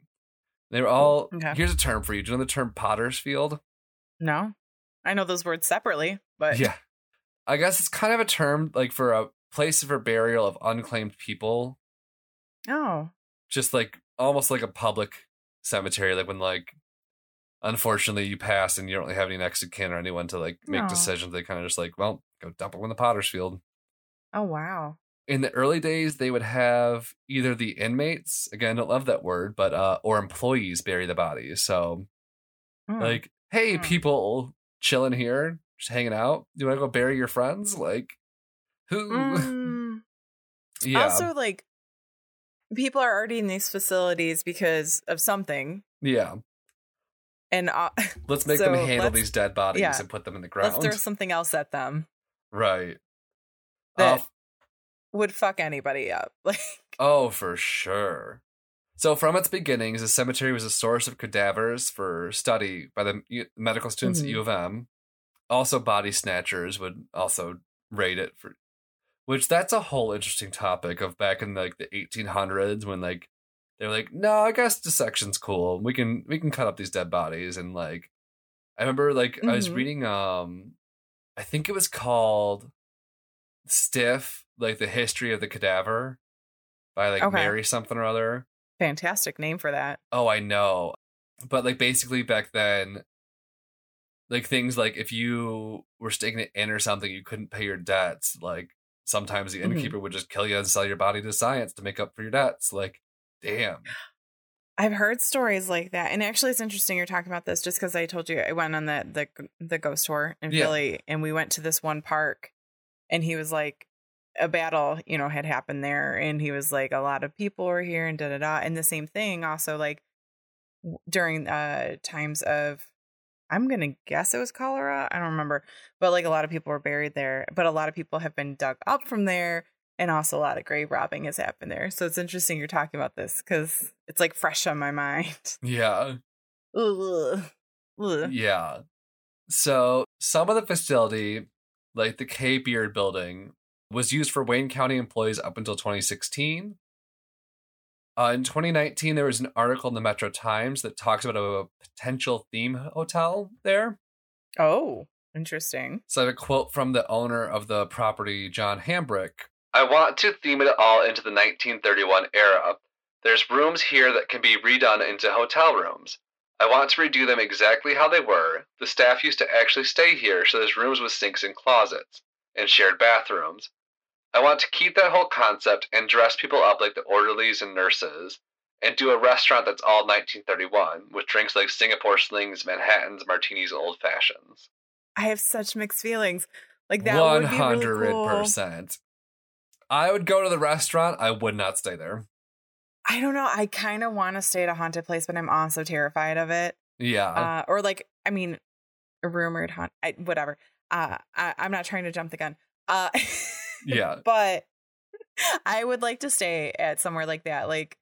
A: They were all.
B: Okay.
A: Here's a term for you. Do you know the term Potter's Field?
B: No, I know those words separately, but
A: yeah i guess it's kind of a term like for a place for burial of unclaimed people
B: oh,
A: just like almost like a public cemetery like when like unfortunately you pass and you don't really have any next of kin or anyone to like make
B: No.
A: decisions they kind of just like well go dump them in the potter's field
B: oh wow.
A: in the early days they would have either the inmates again i don't love that word but uh or employees bury the bodies so
B: Hmm.
A: like hey
B: Hmm.
A: people chilling here just hanging out Do you want to go bury your friends like who
B: Mm.
A: yeah
B: Also, like, people are already in these facilities because of something,
A: Yeah.
B: and uh,
A: Let's make
B: So,
A: them handle these dead bodies
B: yeah.
A: and put them in the ground.
B: let's throw something else at them
A: Right.
B: that
A: Uh,
B: would fuck anybody up. Like,
A: oh, for sure. So, from its beginnings, the cemetery was a source of cadavers for study by the U- medical students
B: Mhm.
A: at U of M. Also, body snatchers would also raid it for, which that's a whole interesting topic of back in like the 1800s when like they're like, no, I guess dissection's cool. We can we can cut up these dead bodies and like, I remember like I was
B: Mhm.
A: reading um, I think it was called Stiff, like the history of the cadaver by like
B: Okay.
A: Mary something or other.
B: Fantastic name for that.
A: Oh, I know. But like basically back then, like things like if you were sticking it in or something, you couldn't pay your debts. Like sometimes the
B: Mhm.
A: innkeeper would just kill you and sell your body to science to make up for your debts. Like, damn.
B: I've heard stories like that, and actually, it's interesting you're talking about this just because I told you I went on the the the ghost tour in
A: Yeah.
B: Philly, and we went to this one park, and he was like, a battle, you know, had happened there, and he was like, a lot of people were here, and da da da, and the same thing also like during uh times of, I'm gonna guess it was cholera, I don't remember, but like a lot of people were buried there, but a lot of people have been dug up from there. And also, a lot of grave robbing has happened there. So it's interesting you're talking about this because it's like fresh on my mind.
A: Yeah.
B: Ugh. Ugh.
A: Yeah. So some of the facility, like the Kay Beard building, was used for Wayne County employees up until 2016. Uh, in 2019, there was an article in the Metro Times that talks about a potential theme hotel there.
B: Oh, interesting.
A: So I have a quote from the owner of the property, John Hambrick. I want to theme it all into the 1931 era. There's rooms here that can be redone into hotel rooms. I want to redo them exactly how they were. The staff used to actually stay here, so there's rooms with sinks and closets, and shared bathrooms. I want to keep that whole concept and dress people up like the orderlies and nurses, and do a restaurant that's all 1931, with drinks like Singapore slings, Manhattans, martinis, and old fashions.
B: I have such mixed feelings. Like that
A: One
B: would be
A: hundred
B: really cool.
A: percent. I would go to the restaurant. I would not stay there.
B: I don't know. I kind of want to stay at a haunted place, but I'm also terrified of it.
A: Yeah,
B: Uh, or like, I mean, rumored haunt. I, whatever. Uh, I, I'm not trying to jump the gun. Uh,
A: yeah,
B: but I would like to stay at somewhere like that. Like,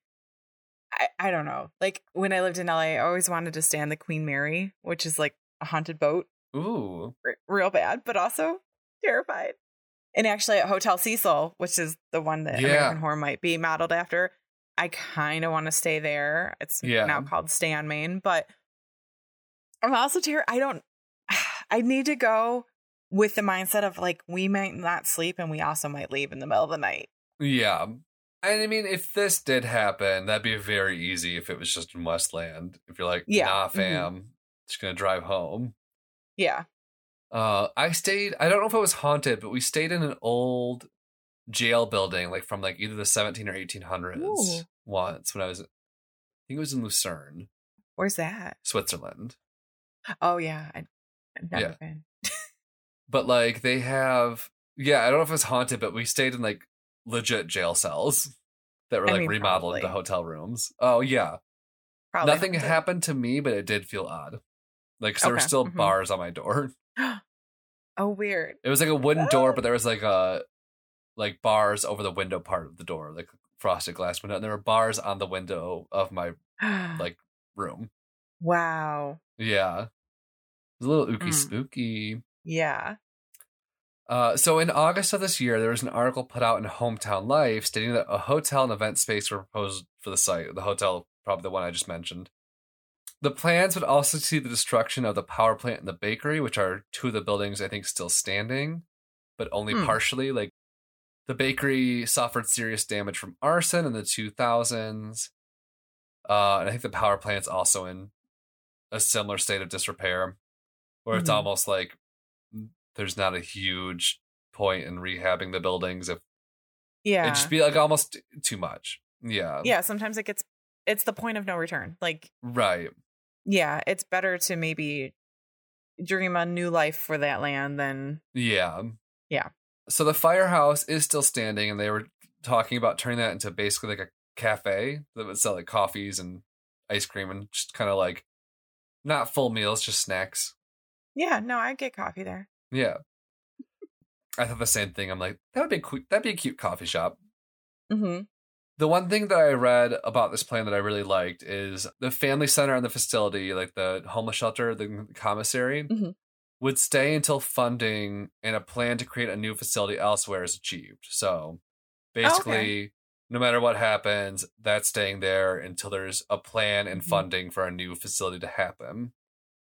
B: I, I don't know. Like when I lived in LA, I always wanted to stay on the Queen Mary, which is like a haunted boat,
A: ooh,
B: r- real bad, but also terrified. And actually, at Hotel Cecil, which is the one that
A: Yeah.
B: American Horror might be modeled after, I kind of want to stay there. It's
A: Yeah.
B: now called Stay on Main, but I'm also terrified. I don't. I need to go with the mindset of like we might not sleep, and we also might leave in the middle of the night.
A: yeah. And I mean, if this did happen, that'd be very easy if it was just in Westland. If you're like,
B: Yeah,
A: nah,
B: mhm.
A: fam, just gonna drive home.
B: Yeah.
A: Uh, I stayed. I don't know if it was haunted, but we stayed in an old jail building, like from like either the 17 or 1800s.
B: Ooh.
A: Once when I was, I think it was in Lucerne,
B: Where's that?
A: Switzerland.
B: Oh yeah, I, I've never
A: Yeah.
B: been.
A: but like they have yeah i don't know if it's haunted but we stayed in like legit jail cells that were
B: I
A: like
B: mean,
A: remodeled into
B: probably.
A: hotel rooms oh yeah
B: Probably
A: nothing
B: haunted.
A: happened to me but it did feel odd like 'cause there were
B: Okay,
A: still
B: mhm.
A: bars on my door
B: Oh, weird.
A: it was like a wooden door but there was like a like bars over the window part of the door like frosted glass window and there were bars on the window of my like room
B: wow.
A: yeah it was a little ooky
B: Mm.
A: spooky
B: Yeah.
A: Uh, so in August of this year, there was an article put out in Hometown Life stating that a hotel and event space were proposed for the site. The hotel, probably the one I just mentioned. The plans would also see the destruction of the power plant and the bakery, which are two of the buildings I think still standing, but only
B: Hmm.
A: partially. Like the bakery suffered serious damage from arson in the 2000s. Uh, and I think the power plant's also in a similar state of disrepair, where it's
B: Mhm.
A: almost like there's not a huge point in rehabbing the buildings if
B: Yeah.
A: it'd just be like almost too much. Yeah.
B: yeah. Sometimes it gets. It's the point of no return. Like,
A: Right.
B: yeah, it's better to maybe dream a new life for that land than.
A: Yeah.
B: Yeah.
A: So the firehouse is still standing, and they were talking about turning that into basically like a cafe that would sell like coffees and ice cream and just kind of like not full meals, just snacks.
B: Yeah, no, I get coffee there.
A: Yeah. I thought the same thing. I'm like, that would be cute. That'd be a cute coffee shop.
B: Mm-hmm.
A: The one thing that I read about this plan that I really liked is the family center and the facility, like the homeless shelter, the commissary,
B: Mhm.
A: would stay until funding and a plan to create a new facility elsewhere is achieved. So basically, no matter what happens, that's staying there until there's a plan and
B: Mhm.
A: funding for a new facility to happen.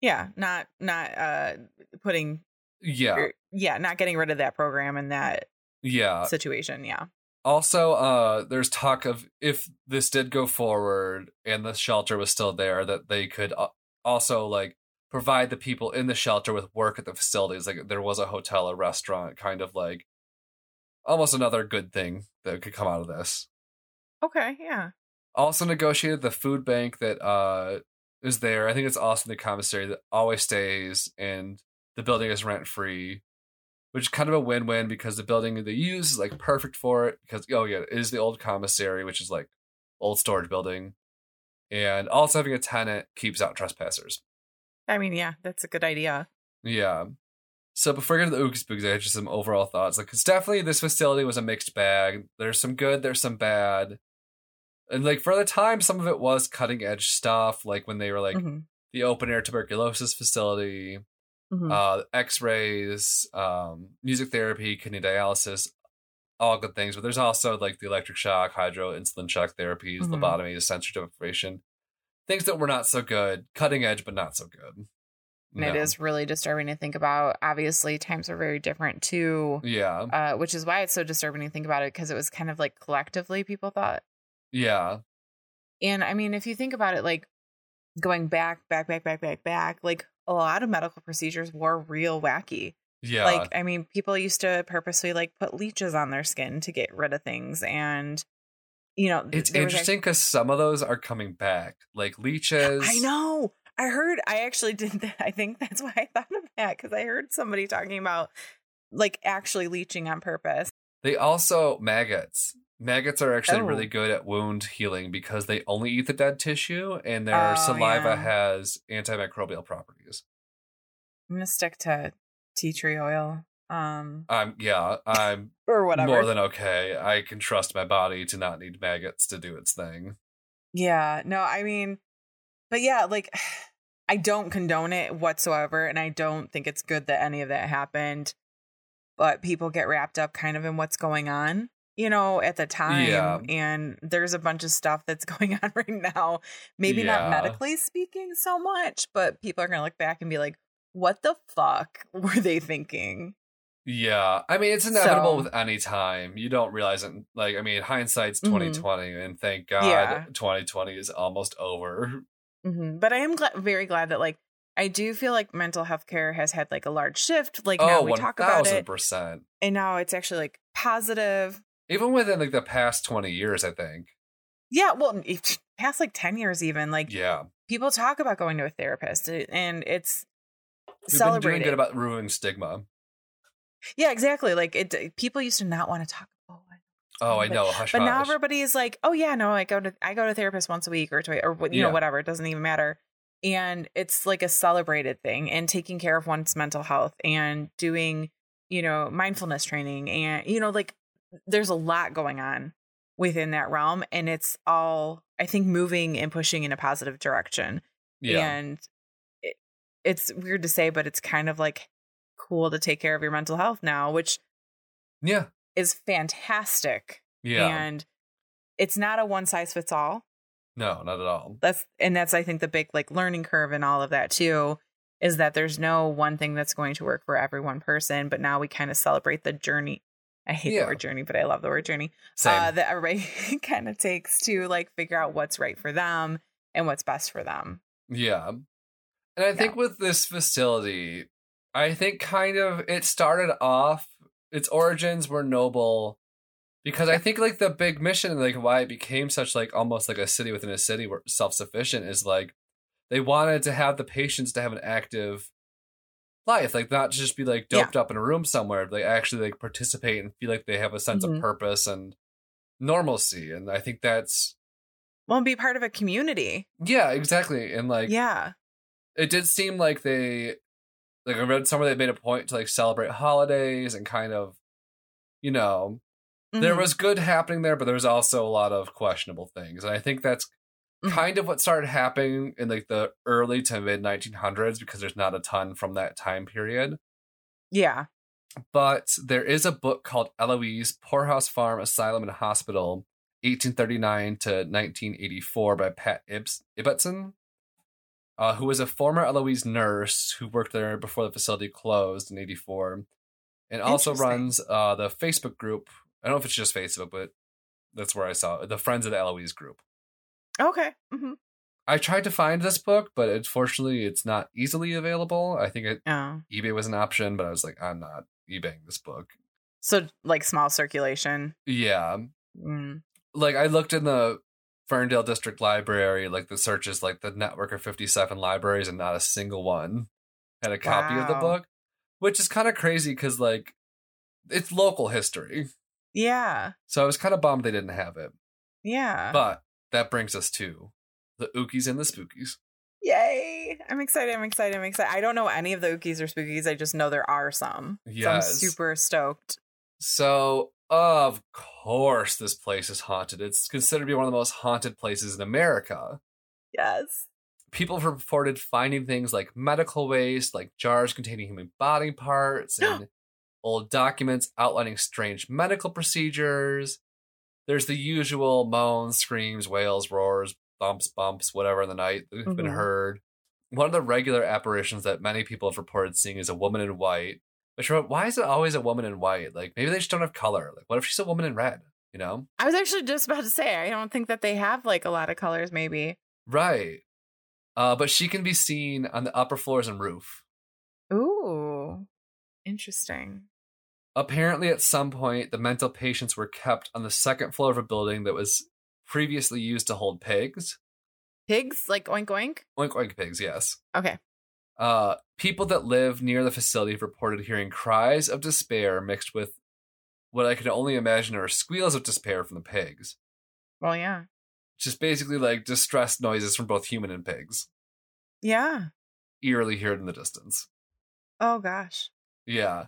B: Yeah, not not uh putting
A: Yeah.
B: or- yeah, not getting rid of that program and that
A: Yeah.
B: situation. Yeah.
A: Also, uh, there's talk of if this did go forward and the shelter was still there, that they could also like provide the people in the shelter with work at the facilities. Like there was a hotel, a restaurant, kind of like almost another good thing that could come out of this.
B: Okay. Yeah.
A: Also negotiated the food bank that uh is there. I think it's also the commissary that always stays, and the building is rent free, which is kind of a win win because the building they use is like perfect for it. Because oh yeah, it is the old commissary, which is like old storage building, and also having a tenant keeps out trespassers.
B: I mean, yeah, that's a good idea.
A: Yeah. So before I get to the Oogie Spooks, I had just some overall thoughts. Like, it's definitely this facility was a mixed bag. There's some good, there's some bad, and like for the time, some of it was cutting edge stuff. Like when they were like
B: Mhm.
A: the open air tuberculosis facility,
B: Mhm.
A: uh, X rays, um, music therapy, kidney dialysis, all good things. But there's also like the electric shock, hydro, insulin shock therapies,
B: Mhm.
A: lobotomies, sensory deprivation, things that were not so good, cutting edge, but not so good.
B: And it
A: No.
B: is really disturbing to think about. Obviously, times are very different too,
A: Yeah.
B: uh, which is why it's so disturbing to think about it because it was kind of like collectively people thought.
A: Yeah.
B: And I mean, if you think about it, like going back, back, back, back, back, back, like a lot of medical procedures were real wacky.
A: Yeah.
B: Like, I mean, people used to purposely like put leeches on their skin to get rid of things. And, you know,
A: it's interesting because some of those are coming back, like leeches.
B: I know. I heard. I actually did that. I think that's why I thought of that because I heard somebody talking about like actually leeching on purpose.
A: They also maggots. Maggots are actually
B: Oh.
A: really good at wound healing because they only eat the dead tissue, and their
B: Oh,
A: saliva
B: yeah.
A: has antimicrobial properties.
B: I'm gonna stick to tea tree oil, um,
A: Um, yeah, I'm
B: or whatever.
A: more than okay. I can trust my body to not need maggots to do its thing.
B: yeah. No, I mean, but yeah, like I don't condone it whatsoever, and I don't think it's good that any of that happened. But people get wrapped up kind of in what's going on, you know, at the time.
A: Yeah.
B: And there's a bunch of stuff that's going on right now. Maybe
A: Yeah.
B: not medically speaking so much, but people are going to look back and be like, what the fuck were they thinking?
A: Yeah, I mean it's inevitable
B: So-
A: with any time. You don't realize it. Like, I mean, hindsight's
B: Mhm.
A: twenty twenty, and thank God,
B: Yeah.
A: twenty twenty is almost over.
B: hmm But I am gla- very glad that, like, I do feel like mental health care has had like a large shift. Like now
A: oh,
B: we
A: one
B: talk about it,
A: percent.
B: and now it's actually like positive.
A: Even within like the past twenty years, I think.
B: Yeah, well, past like ten years, even like
A: Yeah,
B: people talk about going to a therapist, and it's
A: we've been
B: celebrated.
A: doing good about ruining stigma.
B: yeah, exactly. Like it, people used to not want to talk. Oh, I
A: Oh, I know. Hush,
B: but now everybody is like, oh yeah, no, I go to I go to therapist once a week or twice or you
A: Yeah.
B: know whatever. It doesn't even matter. And it's like a celebrated thing, and taking care of one's mental health and doing you know mindfulness training and you know like there's a lot going on within that realm, and it's all I think moving and pushing in a positive direction.
A: yeah,
B: And it, it's weird to say, but it's kind of like cool to take care of your mental health now, which
A: yeah,
B: is fantastic
A: yeah.
B: and it's not a one size fits all
A: no, not at all.
B: that's and that's i think the big like learning curve and all of that too is that there's no one thing that's going to work for every one person but now we kind of celebrate the journey i hate
A: Yeah.
B: the word journey but i love the word journey uh, that everybody kind of takes to like figure out what's right for them and what's best for them
A: Yeah. And I think with this facility, I think kind of it started off, its origins were noble because I think like the big mission, and like why it became such like almost like a city within a city where self sufficient is like they wanted to have the patients to have an active life, like not just be like
B: Yeah.
A: doped up in a room somewhere, they actually like participate and feel like they have a sense
B: Mhm.
A: of purpose and normalcy. And I think that's
B: Well, be part of a community.
A: Yeah, exactly. And like,
B: yeah.
A: it did seem like they, like I read somewhere they made a point to like celebrate holidays and kind of, you know, there
B: Mhm.
A: was good happening there, but there was also a lot of questionable things. And I think that's
B: Mhm.
A: kind of what started happening in like the early to mid 1900s because there's not a ton from that time period.
B: Yeah.
A: But there is a book called Eloise Poorhouse Farm Asylum and Hospital, 1839 to 1984 by Pat Ibs- Ibbotson, uh, who was a former Eloise nurse who worked there before the facility closed in 84 and also runs uh, the Facebook group. I don't know if it's just Facebook, but that's where I saw it. The Friends of the Eloise group.
B: Okay. hmm
A: I tried to find this book, but unfortunately, it's not easily available. I think it,
B: Oh.
A: eBay was an option, but I was like, I'm not eBaying this book.
B: So like small circulation.
A: Yeah,
B: Mm.
A: like I looked in the Ferndale District Library, like the searches, like the network of 57 libraries, and not a single one had a copy of the book, which is kind of crazy because, like, it's local history.
B: Yeah.
A: So I was kind of bummed they didn't have it.
B: Yeah.
A: But that brings us to the Ookies and the Spookies.
B: Yay. I'm excited. I'm excited. I'm excited. I don't know any of the ookies or spookies. I just know there are some. So I'm
A: Yes.
B: super stoked.
A: So, of course, this place is haunted. It's considered to be one of the most haunted places in America.
B: Yes.
A: people have reported finding things like medical waste, like jars containing human body parts, and old documents outlining strange medical procedures. There's the usual moans, screams, wails, roars, thumps, bumps, whatever in the night that have been
B: Mhm.
A: heard. One of the regular apparitions that many people have reported seeing is a woman in white. Which, why is it always a woman in white? Like, maybe they just don't have color. Like, what if she's a woman in red? You know?
B: I was actually just about to say, I don't think that they have like a lot of colors, maybe.
A: Right. Uh, but she can be seen on the upper floors and roof.
B: Ooh. Interesting.
A: Apparently, at some point, the mental patients were kept on the second floor of a building that was previously used to hold pigs.
B: Pigs? Like oink oink?
A: Oink oink pigs, yes.
B: Okay.
A: Uh, people that live near the facility have reported hearing cries of despair mixed with what I can only imagine are squeals of despair from the pigs.
B: Well, yeah.
A: Just basically like distressed noises from both human and pigs,
B: Yeah.
A: eerily heard in the distance.
B: Oh gosh.
A: Yeah.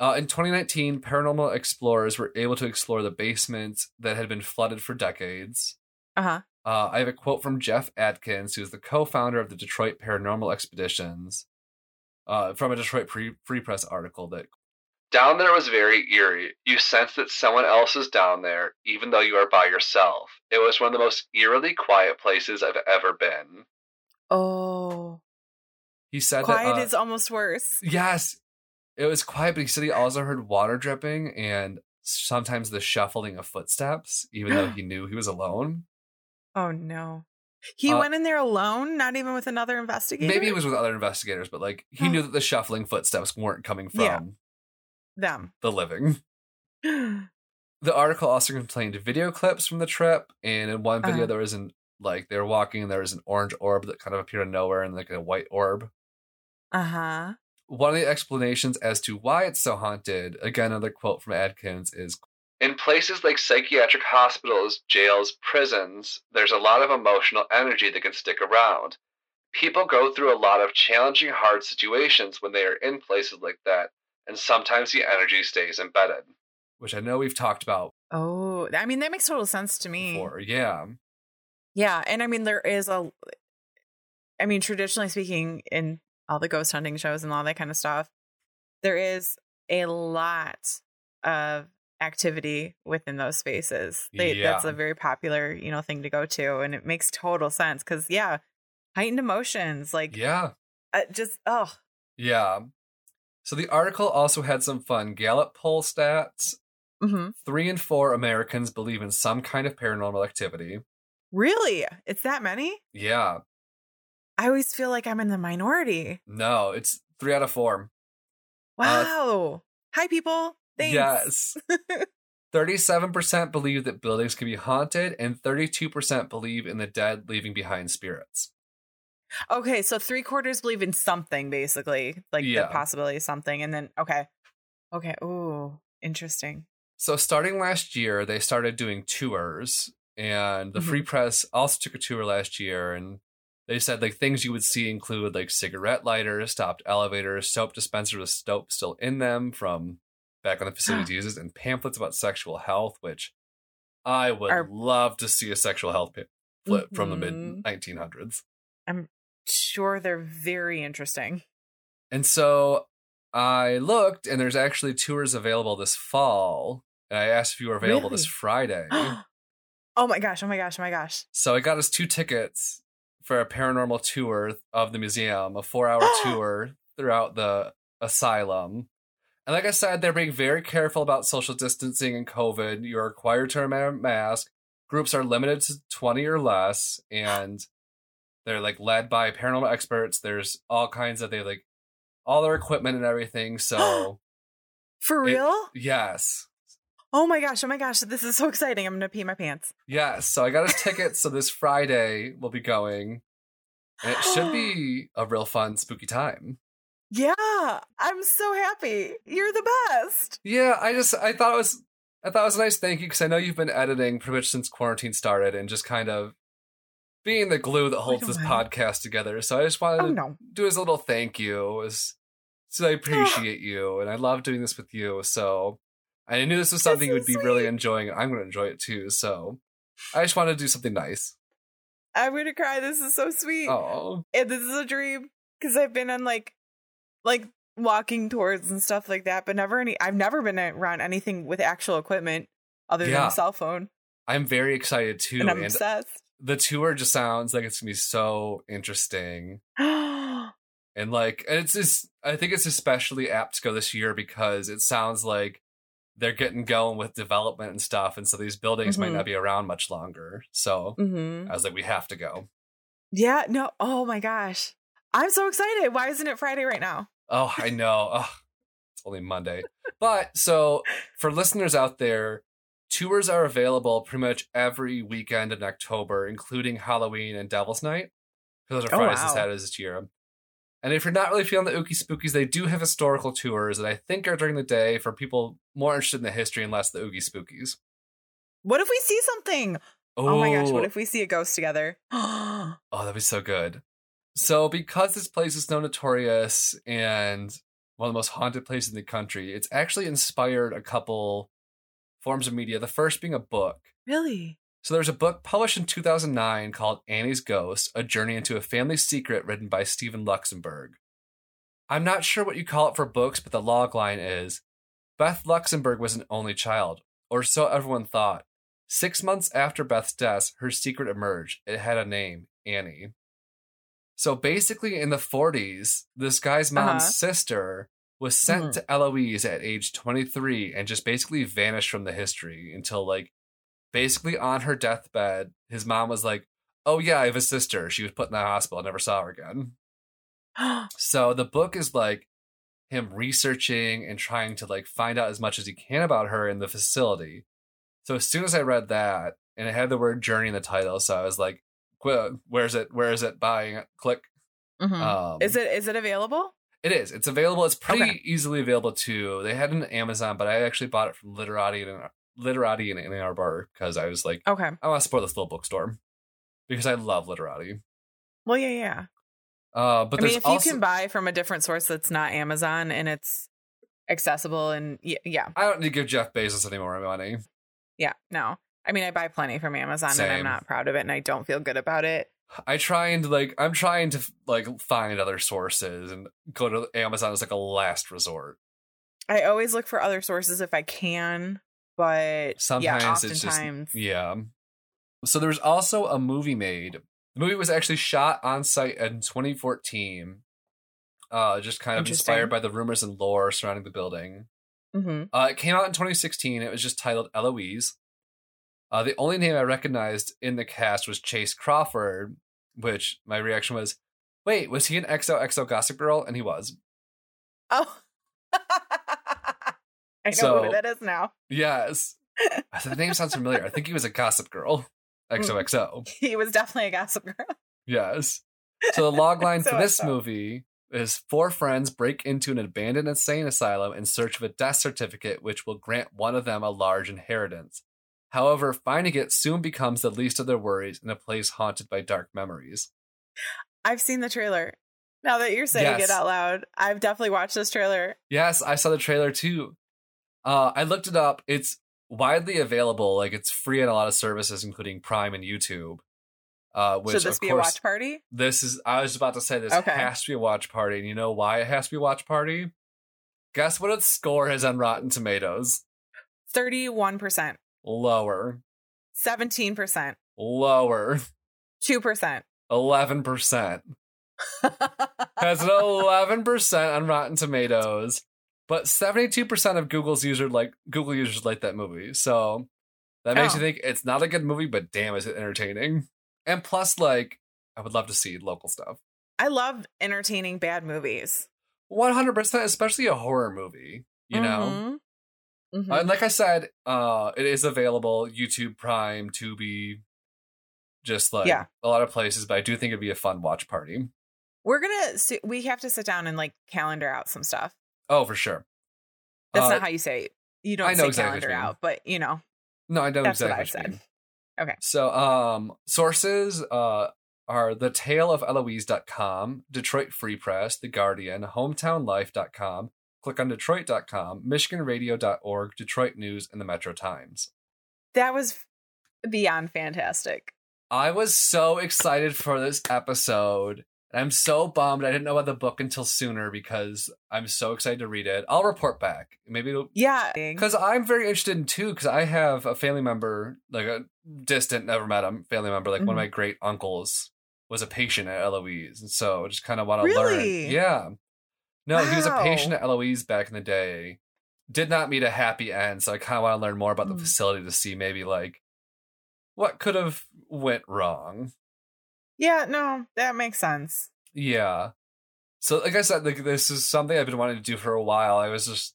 A: Uh, in 2019, paranormal explorers were able to explore the basement that had been flooded for decades.
B: Uh-huh.
A: Uh, I have a quote from Jeff Atkins, who's the co-founder of the Detroit Paranormal Expeditions, uh, from a Detroit Free, Free Press article that down there was very eerie. You sense that someone else is down there, even though you are by yourself. It was one of the most eerily quiet places I've ever been.
B: Oh.
A: He said
B: Quiet
A: that, uh,
B: is almost worse.
A: Yes, it was quiet, but he said he also heard water dripping and sometimes the shuffling of footsteps, even though he knew he was alone.
B: Oh no. He
A: Uh,
B: went in there alone, not even with another investigator.
A: Maybe it was with other investigators, but like he
B: Oh.
A: knew that the shuffling footsteps weren't coming from
B: Yeah. them.
A: the living. The article also contained video clips from the trip, and in one video
B: Uh-huh.
A: there was an like they were walking and there was an orange orb that kind of appeared out of nowhere and like a white orb.
B: uh-huh.
A: One of the explanations as to why it's so haunted, again another quote from Adkins, is In places like psychiatric hospitals, jails, prisons, there's a lot of emotional energy that can stick around. People go through a lot of challenging, hard situations when they are in places like that, and sometimes the energy stays embedded. Which I know we've talked about
B: Oh, I mean that makes total sense to me.
A: before. Yeah.
B: Yeah, and I mean there is a I mean traditionally speaking in all the ghost hunting shows and all that kind of stuff, there is a lot of activity within those spaces. They, That's a very popular, you know, thing to go to and it makes total sense cuz yeah, heightened emotions like
A: Yeah.
B: uh, just oh,
A: Yeah. So the article also had some fun Gallup poll stats.
B: mhm.
A: Three in four Americans believe in some kind of paranormal activity.
B: Really? It's that many?
A: Yeah.
B: I always feel like I'm in the minority.
A: No, it's three out of four.
B: Uh, wow. Hi people. Thanks.
A: Yes. 37% believe that buildings can be haunted, and 32% believe in the dead leaving behind spirits.
B: Okay, so three quarters believe in something, basically, like
A: Yeah.
B: the possibility of something, and then okay, okay, ooh, interesting.
A: So, starting last year, they started doing tours and the mm-hmm. Free Press also took a tour last year, and they said like things you would see include like cigarette lighters, stopped elevators, soap dispensers with soap still in them from back on the facility's uses, and pamphlets about sexual health, which I would
B: Are-
A: love to see a sexual health pamphlet from the mid
B: Mhm.
A: 1900s.
B: I'm sure they're very interesting.
A: And so I looked, and there's actually tours available this fall. And I asked if you were available this Friday.
B: oh my gosh! Oh my gosh! Oh my gosh!
A: so I got us two tickets for a paranormal tour of the museum, a four hour tour throughout the asylum. And like I said, they're being very careful about social distancing and COVID. You're required to wear a mask. Groups are limited to 20 or less, and they're like led by paranormal experts. There's all kinds of, they like all their equipment and everything. So,
B: For
A: It-
B: real?
A: yes.
B: Oh my gosh! Oh my gosh! This is so exciting! I'm gonna pee my pants.
A: Yes. So I got a ticket, so this Friday we'll be going. And it should be a real fun, spooky time.
B: Yeah, I'm so happy. You're the best.
A: Yeah, I just I thought it was I thought it was a nice thank you because I know you've been editing pretty much since quarantine started and just kind of being the glue that holds
B: oh
A: this
B: mind.
A: podcast together. So I just wanted
B: Oh
A: to
B: no!
A: do as a little thank you as so I appreciate you and I love doing this with you. So I knew this was something you would be really enjoying. I'm going to enjoy it too. So I just wanted to do something nice.
B: I'm gonna cry. This is so sweet.
A: Oh,
B: And this is a dream because I've been on like, like walking tours and stuff like that, but never any. I've never been around anything with actual equipment other than a cell phone,
A: I'm very excited too.
B: and I'm
A: And
B: obsessed.
A: the tour just sounds like it's going to be so interesting. And like it's just I think it's especially apt to go this year because it sounds like they're getting going with development and stuff, and so these buildings might
B: Mhm.
A: not be around much longer. So
B: hmm
A: I was like, we have to go.
B: Yeah. No. Oh my gosh. I'm so excited. Why isn't it Friday right now?
A: Oh, I know. Oh, it's only Monday. But so for listeners out there, tours are available pretty much every weekend in October, including Halloween and Devil's Night. Because those are
B: Oh,
A: Fridays and
B: wow.
A: Saturdays this year. And if you're not really feeling the ookie spookies, they do have historical tours that I think are during the day for people more interested in the history and less the oogie spookies.
B: What if we see something? Oh, my gosh. What if we see a ghost together? oh
A: Oh, that'd be so good. So, because this place is so notorious and one of the most haunted places in the country, it's actually inspired a couple forms of media. The first being a book.
B: really?
A: So, there's a book published in 2009 called Annie's Ghost A Journey into a Family Secret, written by Stephen Luxenberg. I'm not sure what you call it for books, but the log line is Beth Luxenberg was an only child, or so everyone thought. Six months after Beth's death, her secret emerged. It had a name Annie. So basically, in the 40s, this guy's mom's
B: Uh-huh.
A: sister was sent
B: Mhm.
A: to Eloise at age 23 and just basically vanished from the history until, like, basically on her deathbed, his mom was like, Oh, yeah, I have a sister. She was put in the hospital. I never saw her again. So the book is like him researching and trying to like find out as much as he can about her in the facility. So as soon as I read that and it had the word journey in the title, so I was like, "Where's it? Where is it? Buying it? Click."
B: Mhm.
A: Um,
B: is it is it available?
A: It is. It's available. It's pretty
B: Okay.
A: easily available too. They had it on Amazon, but I actually bought it from Literati in Literati in Ann Arbor because I was like,
B: Okay.
A: I want to support this little bookstore because I love Literati.
B: Well, yeah, yeah.
A: Uh, but
B: I mean, if
A: also
B: you can buy from a different source that's not Amazon and it's accessible and yeah,
A: I don't need to give Jeff Bezos any more money.
B: yeah, no. I mean, I buy plenty from Amazon and I'm not proud of it and I don't feel good about it.
A: I try and like I'm trying to like find other sources and go to Amazon as like a last resort.
B: I always look for other sources if I can, but
A: Sometimes
B: yeah,
A: it's just yeah. So there was also a movie made. The movie was actually shot on site in 2014. Uh, just kind of inspired by the rumors and lore surrounding the building.
B: Mhm.
A: Uh, it came out in 2016. It was just titled Eloise. Uh, the only name I recognized in the cast was Chace Crawford, which my reaction was, "Wait, was he an XOXO Gossip Girl?" And he was.
B: Oh. I know
A: So-
B: who that is now.
A: Yes. Uh, the name sounds familiar. I think he was a Gossip Girl. Mm-hmm. XOXO.
B: He was definitely a gossip girl.
A: Yes. So the log line for this movie is four friends break into an abandoned insane asylum in search of a death certificate which will grant one of them a large inheritance. However, finding it soon becomes the least of their worries in a place haunted by dark memories.
B: I've seen the trailer. Now that you're saying
A: Yes.
B: it out loud, I've definitely watched this trailer.
A: Yes, I saw the trailer too. Uh, I looked it up. It's widely available. Like it's free on a lot of services, including Prime and YouTube. Uh, which
B: Should this
A: of
B: be a watch party?
A: this is. I was about to say this
B: Okay.
A: has to be a watch party, and you know why it has to be a watch party? Guess what its score is on Rotten Tomatoes?
B: 31%,
A: Lower,
B: 17%,
A: lower,
B: 2%.
A: eleven percent. has an 11% on Rotten Tomatoes, but 72% of Google's user like Google users like that movie. So that makes
B: Oh.
A: you think it's not a good movie, but damn, is it entertaining? And plus, like, I would love to see local stuff.
B: I love entertaining bad movies.
A: 100%, especially a horror movie, you know?
B: Mhm. Mhm.
A: Uh, And like I said, uh, it is available YouTube Prime, Tubi, just like
B: Yeah.
A: a lot of places, but I do think it'd be a fun watch party.
B: We're gonna. We have to sit down and like calendar out some stuff.
A: Oh, for sure.
B: That's
A: Uh,
B: not how you say it. You don't
A: I know
B: say
A: exactly
B: calendar out, but you know
A: No, I know
B: that's
A: exactly
B: what I said.
A: mean.
B: Okay.
A: So, um, sources uh, are the tale of Eloise.com, Detroit Free Press, The Guardian, HometownLife.com, click on Detroit.com, MichiganRadio.org, Detroit News, and the Metro Times.
B: That was beyond fantastic.
A: I was so excited for this episode. And I'm so bummed I didn't know about the book until sooner because I'm so excited to read it. I'll report back. Maybe it'll
B: Yeah.
A: because I'm very interested in too. Because I have a family member, like a distant, never met him family member, like one of my great uncles was a patient at Eloise, and so I just kind of want to learn. Yeah, no, he was a patient at Eloise back in the day. Did not meet a happy end, so I kind of want to learn more about the
B: Mm.
A: facility to see maybe like what could have went wrong.
B: Yeah, no, that makes sense.
A: Yeah. So like I said, like this is something I've been wanting to do for a while. I was just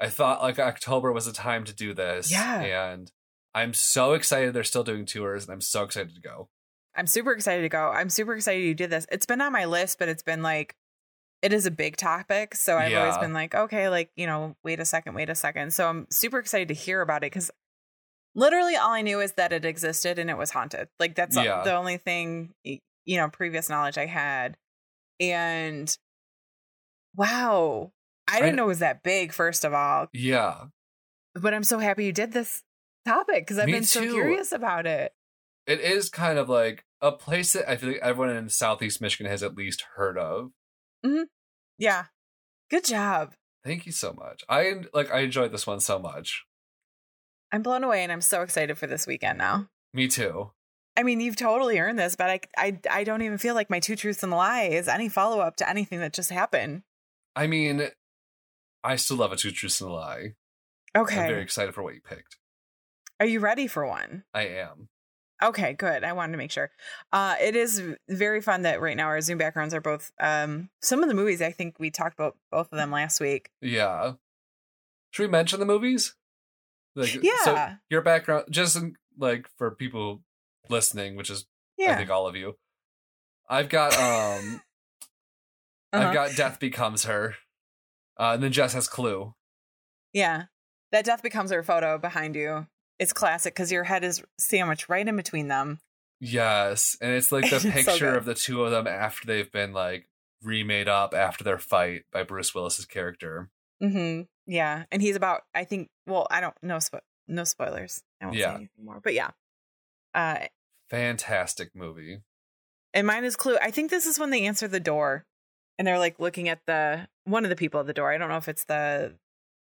A: I thought like October was the time to do this.
B: Yeah.
A: And I'm so excited they're still doing tours and I'm so excited to go.
B: I'm super excited to go. I'm super excited you did this. It's been on my list, but it's been like it is a big topic. So I've always been like, okay, like, you know, wait a second, wait a second. So I'm super excited to hear about it because literally all I knew is that it existed and it was haunted. Like that's the-
A: Yeah.
B: the only thing, you know, previous knowledge I had. And wow, I didn't
A: I-
B: know it was that big, first of all.
A: Yeah.
B: But I'm so happy you did this topic because I've
A: Me
B: been so
A: too.
B: curious about it.
A: It is kind of like a place that I feel like everyone in Southeast Michigan has at least heard of. Mm-hmm.
B: Yeah. Good job.
A: Thank you so much. I like I enjoyed this one so much.
B: I'm blown away and I'm so excited for this weekend now.
A: Me too.
B: I mean, you've totally earned this, but I, I, I don't even feel like my two truths and a lie is any follow up to anything that just happened.
A: I mean, I still love a two truths and a lie.
B: Okay.
A: I'm very excited for what you picked.
B: Are you ready for one?
A: I am.
B: Okay, good. I wanted to make sure. Uh, it is very fun that right now our Zoom backgrounds are both um, some of the movies. I think we talked about both of them last week.
A: Yeah. Should we mention the movies? Like,
B: Yeah.
A: So your background, just in, like for people listening, which is I think all of you. I've got um,
B: Uh-huh.
A: I've got Death Becomes Her, uh, and then Jess has Clue.
B: Yeah. That death becomes her photo behind you. It's classic because your head is sandwiched right in between them.
A: Yes, and it's like the
B: so
A: picture
B: good.
A: of the two of them after they've been like remade up after their fight by Bruce Willis's character.
B: hmm Yeah, and he's about. I think. Well, I don't. No. Spo- no spoilers. I won't
A: Yeah.
B: say anything more. But yeah. Uh,
A: Fantastic movie.
B: and mine is Clue. I think this is when they answer the door, and they're like looking at the one of the people at the door. I don't know if it's the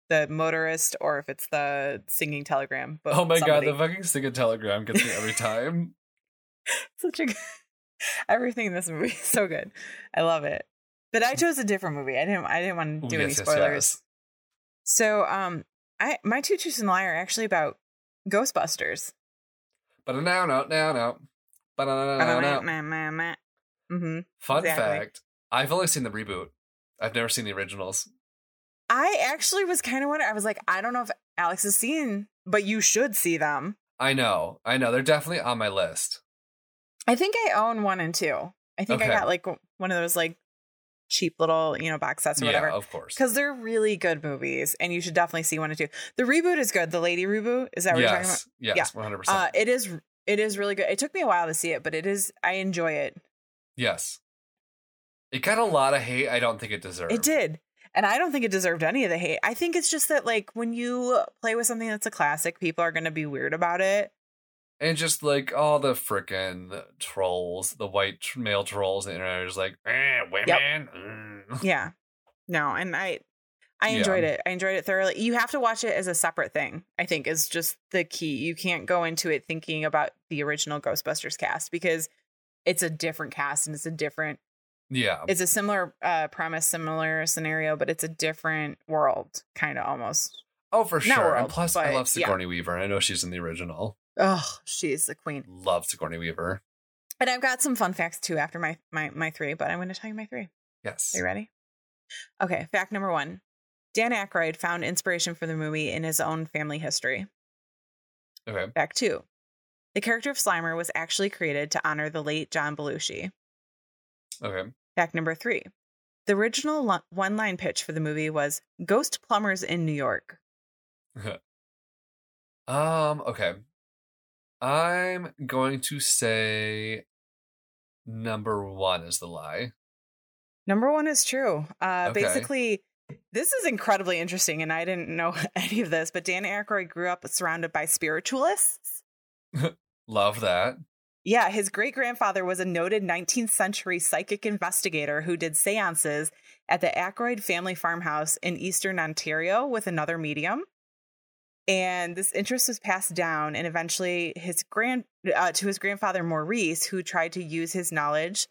B: the motorist or if it's the singing telegram. But
A: oh my
B: somebody.
A: god, the fucking singing telegram gets me every time.
B: such a good everything in this movie is so good. I love it. But I chose a different movie. I didn't I didn't want to do any
A: yes, yes,
B: spoilers.
A: yes.
B: So um I my two truths and lie are actually about Ghostbusters.
A: But now, no, now, no. But now, no.
B: Mm-hmm.
A: Fun
B: Exactly.
A: fact: I've only seen the reboot. I've never seen the originals.
B: I actually was kind of wondering. I was like, I don't know if Alex has seen, but you should see them.
A: I know, I know. They're definitely on my list.
B: I think I own one and two. I think I got like one of those like cheap little you know box sets or
A: yeah,
B: whatever
A: of course.
B: because they're really good movies and you should definitely see one or two. The reboot is good. The lady reboot is that what you're talking about?
A: Yes, yes, one hundred
B: Uh,
A: percent.
B: it is it is really good. It took me a while to see it, but it is I enjoy it.
A: Yes, it got a lot of hate. I don't think it deserved.
B: It did. And I don't think it deserved any of the hate. I think it's just that like when you play with something that's a classic, people are going to be weird about it.
A: And just like all the frickin' trolls, the white male trolls, on the internet are just like, eh, women. mm."
B: Yeah. No, and I I enjoyed it. I enjoyed it thoroughly. You have to watch it as a separate thing, I think is just the key. You can't go into it thinking about the original Ghostbusters cast because it's a different cast and it's a different
A: Yeah,
B: it's a similar uh premise, similar scenario, but it's a different world, kind of almost.
A: oh for
B: not
A: sure.
B: world,
A: and plus, I
B: but,
A: love
B: yeah.
A: Sigourney Weaver. and I know she's in the original.
B: Oh, she's the queen.
A: Love Sigourney Weaver.
B: And I've got some fun facts too after my my my three, but I'm going to tell you my three.
A: Yes.
B: Are you ready? Okay, fact number one. Dan Aykroyd found inspiration for the movie in his own family history.
A: Okay.
B: Fact two. The character of Slimer was actually created to honor the late John Belushi.
A: Okay.
B: Fact number three. The original one line pitch for the movie was Ghost Plumbers in New York.
A: um. Okay. I'm going to say number one is the lie.
B: Number one is true. Uh,
A: Okay.
B: Basically, this is incredibly interesting, and I didn't know any of this, but Dan Aykroyd grew up surrounded by spiritualists.
A: Love that.
B: Yeah, his great grandfather was a noted 19th century psychic investigator who did seances at the Aykroyd family farmhouse in eastern Ontario with another medium. And this interest was passed down, and eventually his grand uh, to his grandfather Maurice, who tried to use his knowledge.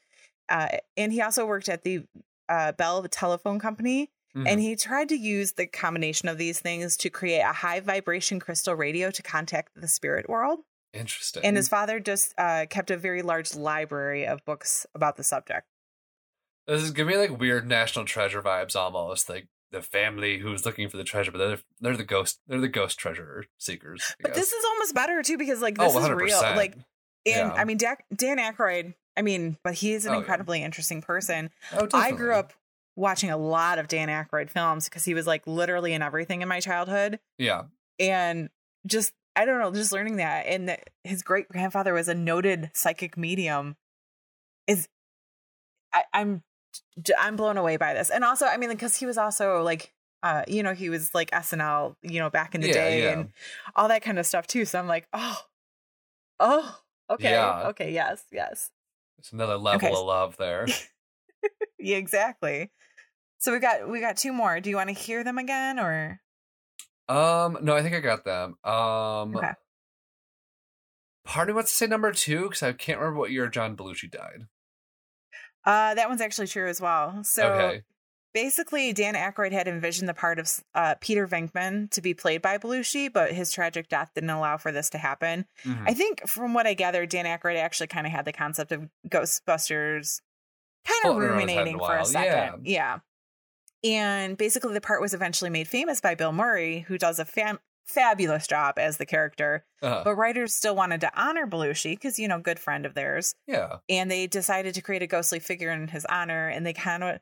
B: Uh, and he also worked at the uh, Bell Telephone Company,
A: Mhm.
B: and he tried to use the combination of these things to create a high vibration crystal radio to contact the spirit world.
A: Interesting.
B: And his father just uh, kept a very large library of books about the subject.
A: This is giving me like weird National Treasure vibes almost. Like the family who's looking for the treasure, but they're they're the ghost they're the ghost treasure seekers. I
B: But
A: guess.
B: this is almost better too because like
A: Oh,
B: this is real. Like, and
A: Yeah.
B: I mean, Dak Dan Aykroyd. I mean, but he is an
A: Oh, yeah.
B: incredibly interesting person.
A: Oh,
B: I grew up watching a lot of Dan Aykroyd films because he was like literally in everything in my childhood,
A: Yeah.
B: and just I don't know, just learning that and that his great grandfather was a noted psychic medium is I, I'm I'm blown away by this, and also I mean because he was also like uh you know he was like SNL you know back in the
A: Yeah,
B: day
A: yeah.
B: and all that kind of stuff too. So I'm like oh oh okay
A: Yeah.
B: okay yes yes
A: It's another level
B: Okay.
A: of love there.
B: yeah exactly. So we got we got two more. Do you want to hear them again or
A: um, no, I think I got them. Um
B: Okay.
A: part of me wants to say number two because I can't remember what year John Belushi died.
B: Uh that one's actually true as well. So
A: okay.
B: basically Dan Aykroyd had envisioned the part of uh, Peter Venkman to be played by Belushi, but his tragic death didn't allow for this to happen.
A: Mhm.
B: I think from what I gathered, Dan Aykroyd actually kind of had the concept of Ghostbusters kind of
A: Floating around his head
B: ruminating
A: a
B: for a second. Yeah. And basically, the part was eventually made famous by Bill Murray, who does a fam- fabulous job as the character.
A: Uh-huh.
B: But writers still wanted to honor Belushi because, you know, good friend of theirs
A: yeah.
B: and they decided to create a ghostly figure in his honor and they kind of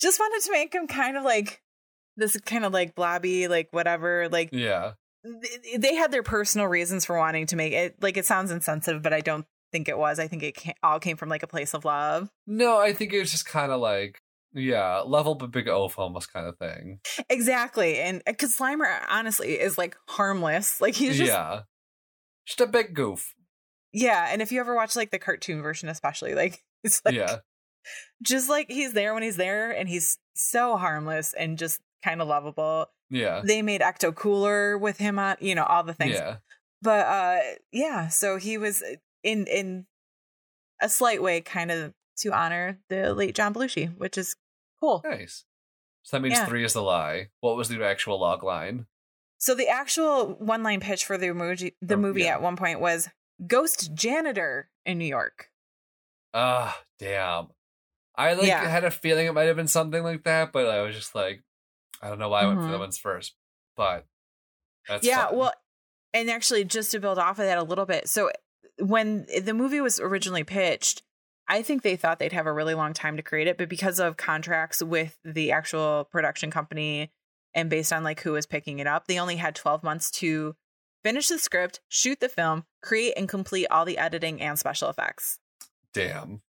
B: just wanted to make him kind of like this kind of like blobby like whatever like
A: Yeah.
B: th- they had their personal reasons for wanting to make it like it sounds insensitive but i don't think it was i think it all came from like a place of love
A: No, I think it was just kind of like yeah, level but big oaf almost kind of thing.
B: exactly and because slimer honestly is like harmless like he's just yeah.
A: Just a big goof. Yeah.
B: And if you ever watch like the cartoon version especially like it's like
A: yeah.
B: just like he's there when he's there and he's so harmless and just kind of lovable
A: Yeah.
B: they made ecto cooler with him on you know all the things
A: Yeah.
B: but uh yeah so he was in in a slight way kind of to honor the late john belushi which is cool
A: Nice. So that means
B: Yeah.
A: three is the lie. What was the actual log line?
B: so the actual one line pitch for the movie the
A: Oh,
B: movie
A: yeah.
B: at one point was ghost janitor in new york
A: Ah, damn. I like
B: Yeah.
A: had a feeling it might have been something like that, but I was just like, I don't know why I went for
B: Mhm.
A: that ones first. But that's
B: yeah
A: fine.
B: well and actually just to build off of that a little bit so when the movie was originally pitched I think they thought they'd have a really long time to create it, but because of contracts with the actual production company and based on like who was picking it up, they only had 12 months to finish the script, shoot the film, create and complete all the editing and special effects.
A: Damn.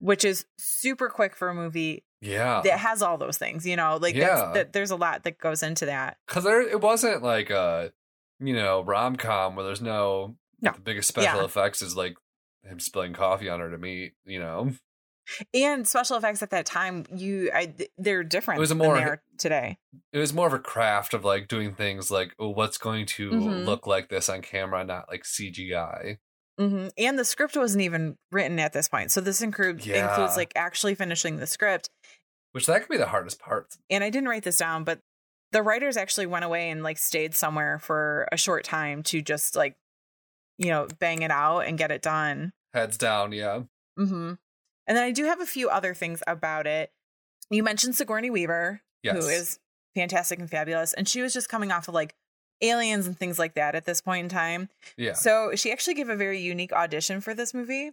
B: Which is super quick for a movie
A: Yeah.
B: that has all those things, you know, like
A: Yeah.
B: that's, that, there's a lot that goes into that.
A: Because there, it wasn't like a, you know, rom com where there's no.
B: No.
A: The biggest special
B: Yeah.
A: effects is like him spilling coffee on her to meet. You know.
B: And special effects at that time, you, I, they're different
A: It was
B: than
A: more-
B: they are today.
A: It was more of a craft of like doing things like, oh, what's going to
B: Mhm.
A: look like this on camera, not like CGI.
B: hmm And the script wasn't even written at this point. So this includes
A: Yeah.
B: includes like actually finishing the script.
A: Which that could be the hardest part.
B: And I didn't write this down, but the writers actually went away and like stayed somewhere for a short time to just like, you know, bang it out and get it done.
A: Heads down, yeah.
B: hmm And then I do have a few other things about it. You mentioned Sigourney Weaver,
A: Yes.
B: who is fantastic and fabulous, and she was just coming off of like aliens and things like that at this point in time.
A: Yeah.
B: So she actually gave a very unique audition for this movie.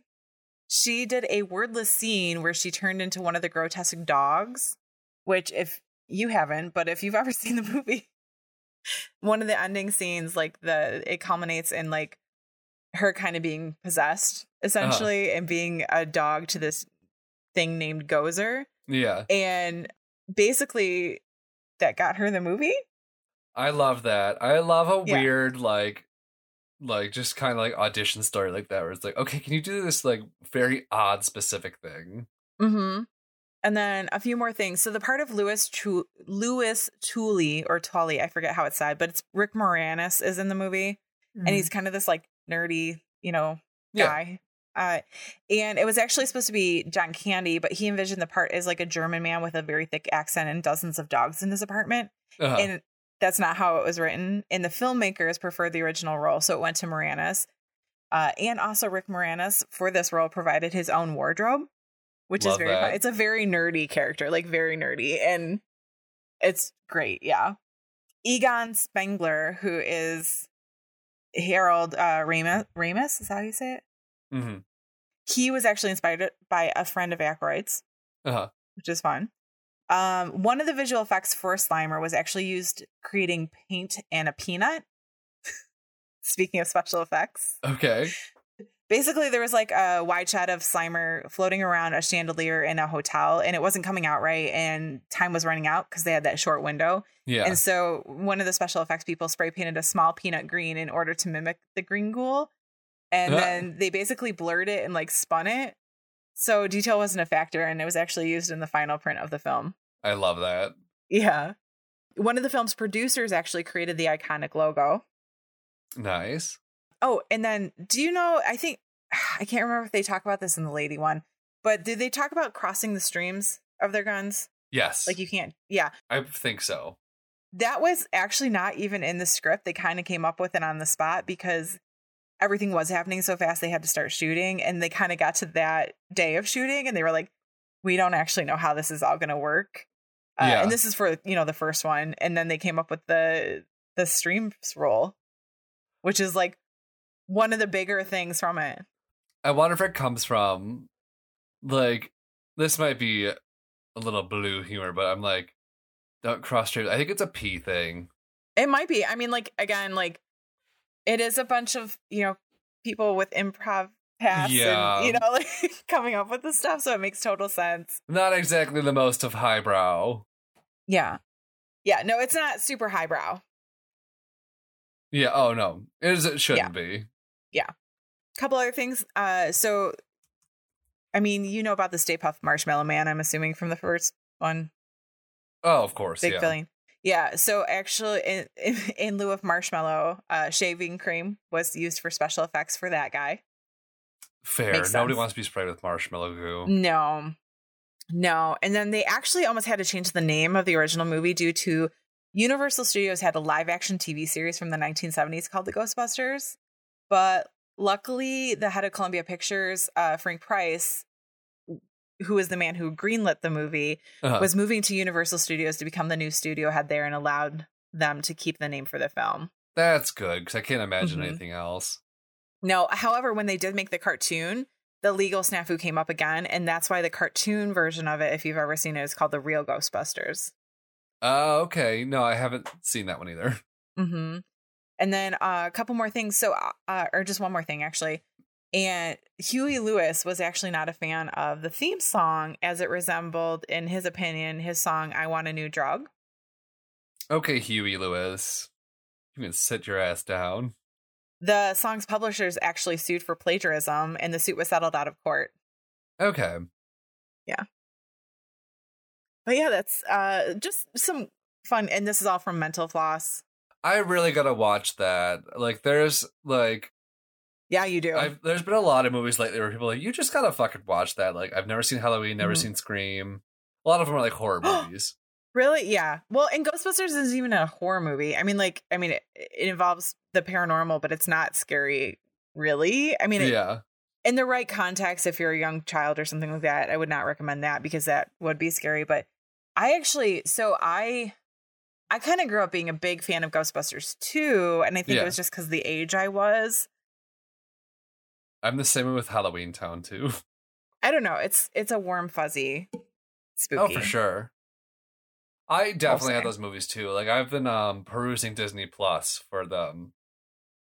B: She did a wordless scene where she turned into one of the grotesque dogs, which if you haven't, but if you've ever seen the movie, one of the ending scenes, like the it culminates in like her kind of being possessed essentially and being a dog to this thing named Gozer.
A: Yeah.
B: And basically that got her the movie.
A: I love that. I love a
B: Yeah.
A: weird like like just kind of like audition story like that where it's like, okay, can you do this like very odd specific thing?
B: Mm-hmm. And then a few more things. So the part of Louis Chu- Louis Tooley or Tully, I forget how it's said, but it's Rick Moranis is in the movie, and he's kind of this like nerdy, you know,
A: Yeah.
B: guy. Uh, and it was actually supposed to be John Candy, but he envisioned the part as like a German man with a very thick accent and dozens of dogs in his apartment.
A: Uh-huh.
B: And that's not how it was written. And the filmmakers preferred the original role, so it went to Moranis. Uh, and also, Rick Moranis for this role provided his own wardrobe, which is very
A: that.
B: fun. It's a very nerdy character, like very nerdy, and it's great. Yeah, Egon Spengler, who is Harold uh, Ramis, Ramis is that how you say it?
A: Mhm.
B: He was actually inspired by a friend of Aykroyd's,
A: Uh-huh.
B: which is fun. Um, one of the visual effects for Slimer was actually used creating paint and a peanut. Speaking of special effects,
A: Okay.
B: Basically there was like a wide shot of Slimer floating around a chandelier in a hotel, and it wasn't coming out right, and time was running out because they had that short window.
A: Yeah.
B: And so one of the special effects people spray painted a small peanut green in order to mimic the green ghoul. And
A: Ah.
B: then they basically blurred it and like spun it. So detail wasn't a factor and it was actually used in the final print of the film.
A: I love that.
B: Yeah. One of the film's producers actually created the iconic logo.
A: Nice.
B: Oh, and then do you know? I think I can't remember if they talk about this in the lady one, but did they talk about crossing the streams of their guns?
A: Yes.
B: Like you can't, yeah.
A: I think so.
B: That was actually not even in the script. They kind of came up with it on the spot because everything was happening so fast they had to start shooting. And they kind of got to that day of shooting and they were like, we don't actually know how this is all going to work. Uh,
A: Yeah.
B: And this is for, you know, the first one. And then they came up with the, the streams roll, which is like one of the bigger things from it.
A: I wonder if it comes from like this might be a little blue humor, but I'm like, don't cross streams. I think it's a P thing.
B: It might be. I mean, like again, like it is a bunch of you know people with improv paths,
A: Yeah.
B: and you know, like coming up with this stuff, so it makes total sense.
A: Not exactly the most of highbrow.
B: Yeah, yeah. No, it's not super highbrow.
A: Yeah. Oh no, it, is, it shouldn't be.
B: Yeah a couple other things. Uh, so, I mean, you know about the Stay Puft Marshmallow Man. I'm assuming from the first one,
A: Oh, of course.
B: big
A: yeah.
B: filling. Yeah. So actually, in, in, in lieu of marshmallow, uh, shaving cream was used for special effects for that guy.
A: Fair. Nobody wants to be sprayed with marshmallow goo.
B: No, no. And then they actually almost had to change the name of the original movie due to Universal Studios had a live action TV series from the 1970s called The Ghostbusters. But luckily, the head of Columbia Pictures, uh, Frank Price, who is the man who greenlit the movie,
A: Uh-huh.
B: was moving to Universal Studios to become the new studio head there and allowed them to keep the name for the film.
A: That's good because I can't imagine
B: Mhm.
A: anything else.
B: No, however, when they did make the cartoon, the legal snafu came up again, and that's why the cartoon version of it, if you've ever seen it, is called the Real Ghostbusters.
A: Oh, okay. No, I haven't seen that one either.
B: Mm-hmm. And then uh, a couple more things. So, uh, or just one more thing, actually. And Huey Lewis was actually not a fan of the theme song as it resembled, in his opinion, his song "I Want a New Drug."
A: Okay, Huey Lewis, you can sit your ass down.
B: The song's publishers actually sued for plagiarism, and the suit was settled out of court.
A: Okay. Yeah.
B: But yeah, that's uh, just some fun. And this is all from Mental Floss.
A: I really gotta watch that. Like, there's like,
B: Yeah, you do.
A: I've, there's been a lot of movies lately where people are like, you just gotta fucking watch that. Like, I've never seen Halloween, never
B: Mhm.
A: seen Scream. A lot of them are like horror movies.
B: Really? Yeah. Well, and Ghostbusters isn't even a horror movie. I mean, like, I mean, it, it involves the paranormal, but it's not scary, really. I mean, it,
A: yeah.
B: in the right context, if you're a young child or something like that, I would not recommend that because that would be scary. But I actually, so I, I kind of grew up being a big fan of Ghostbusters too, and I think
A: Yeah.
B: it was just because the age I was.
A: I'm the same with Halloween Town too.
B: I don't know. It's it's a warm fuzzy, spooky.
A: Oh, for sure. I definitely had those movies too. Like I've been um perusing Disney Plus for the um,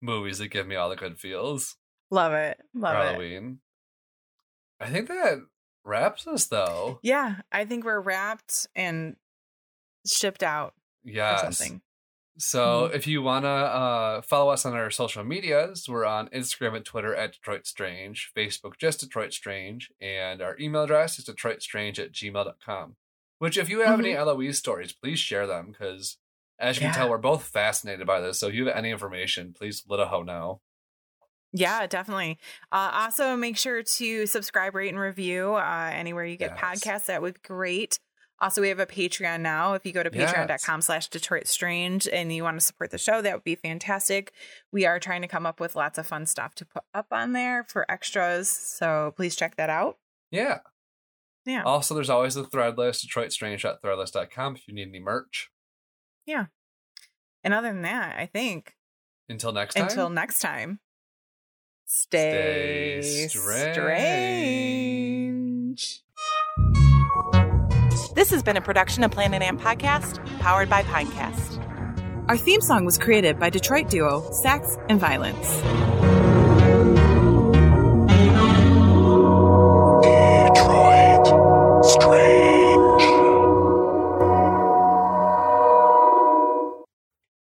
A: movies that give me all the good feels
B: Love it. Love it.
A: Halloween. I think that wraps us though.
B: Yeah, I think we're wrapped and shipped out
A: Yes.
B: something.
A: So
B: Mm-hmm.
A: if you wanna uh, follow us on our social medias, we're on Instagram and Twitter at Detroit Strange, Facebook just Detroit Strange, and our email address is DetroitStrange at gmail.com. Which if you have any Eloise stories, please share them because as you can
B: Mm-hmm.
A: Tell, we're both fascinated by this. So if you have any information, please let a hoe know.
B: Yeah, definitely. Uh, also, make sure to subscribe, rate, and review uh, anywhere you get
A: Yes.
B: podcasts. That would be great. Also, we have a Patreon now. If you go to
A: Yes.
B: patreon.com slash Detroit Strange and you want to support the show, that would be fantastic. We are trying to come up with lots of fun stuff to put up on there for extras. So please check that out.
A: Yeah.
B: Yeah.
A: Also, there's always the thread list, DetroitStrange.threadless.com if you need any merch. Yeah.
B: And other than that, I think
A: Until next time.
B: until next time, stay,
A: Stay
B: strange. This has been a production of Planet Amp Podcast, powered by Pinecast. Our theme song was created by Detroit duo Sax and Violence.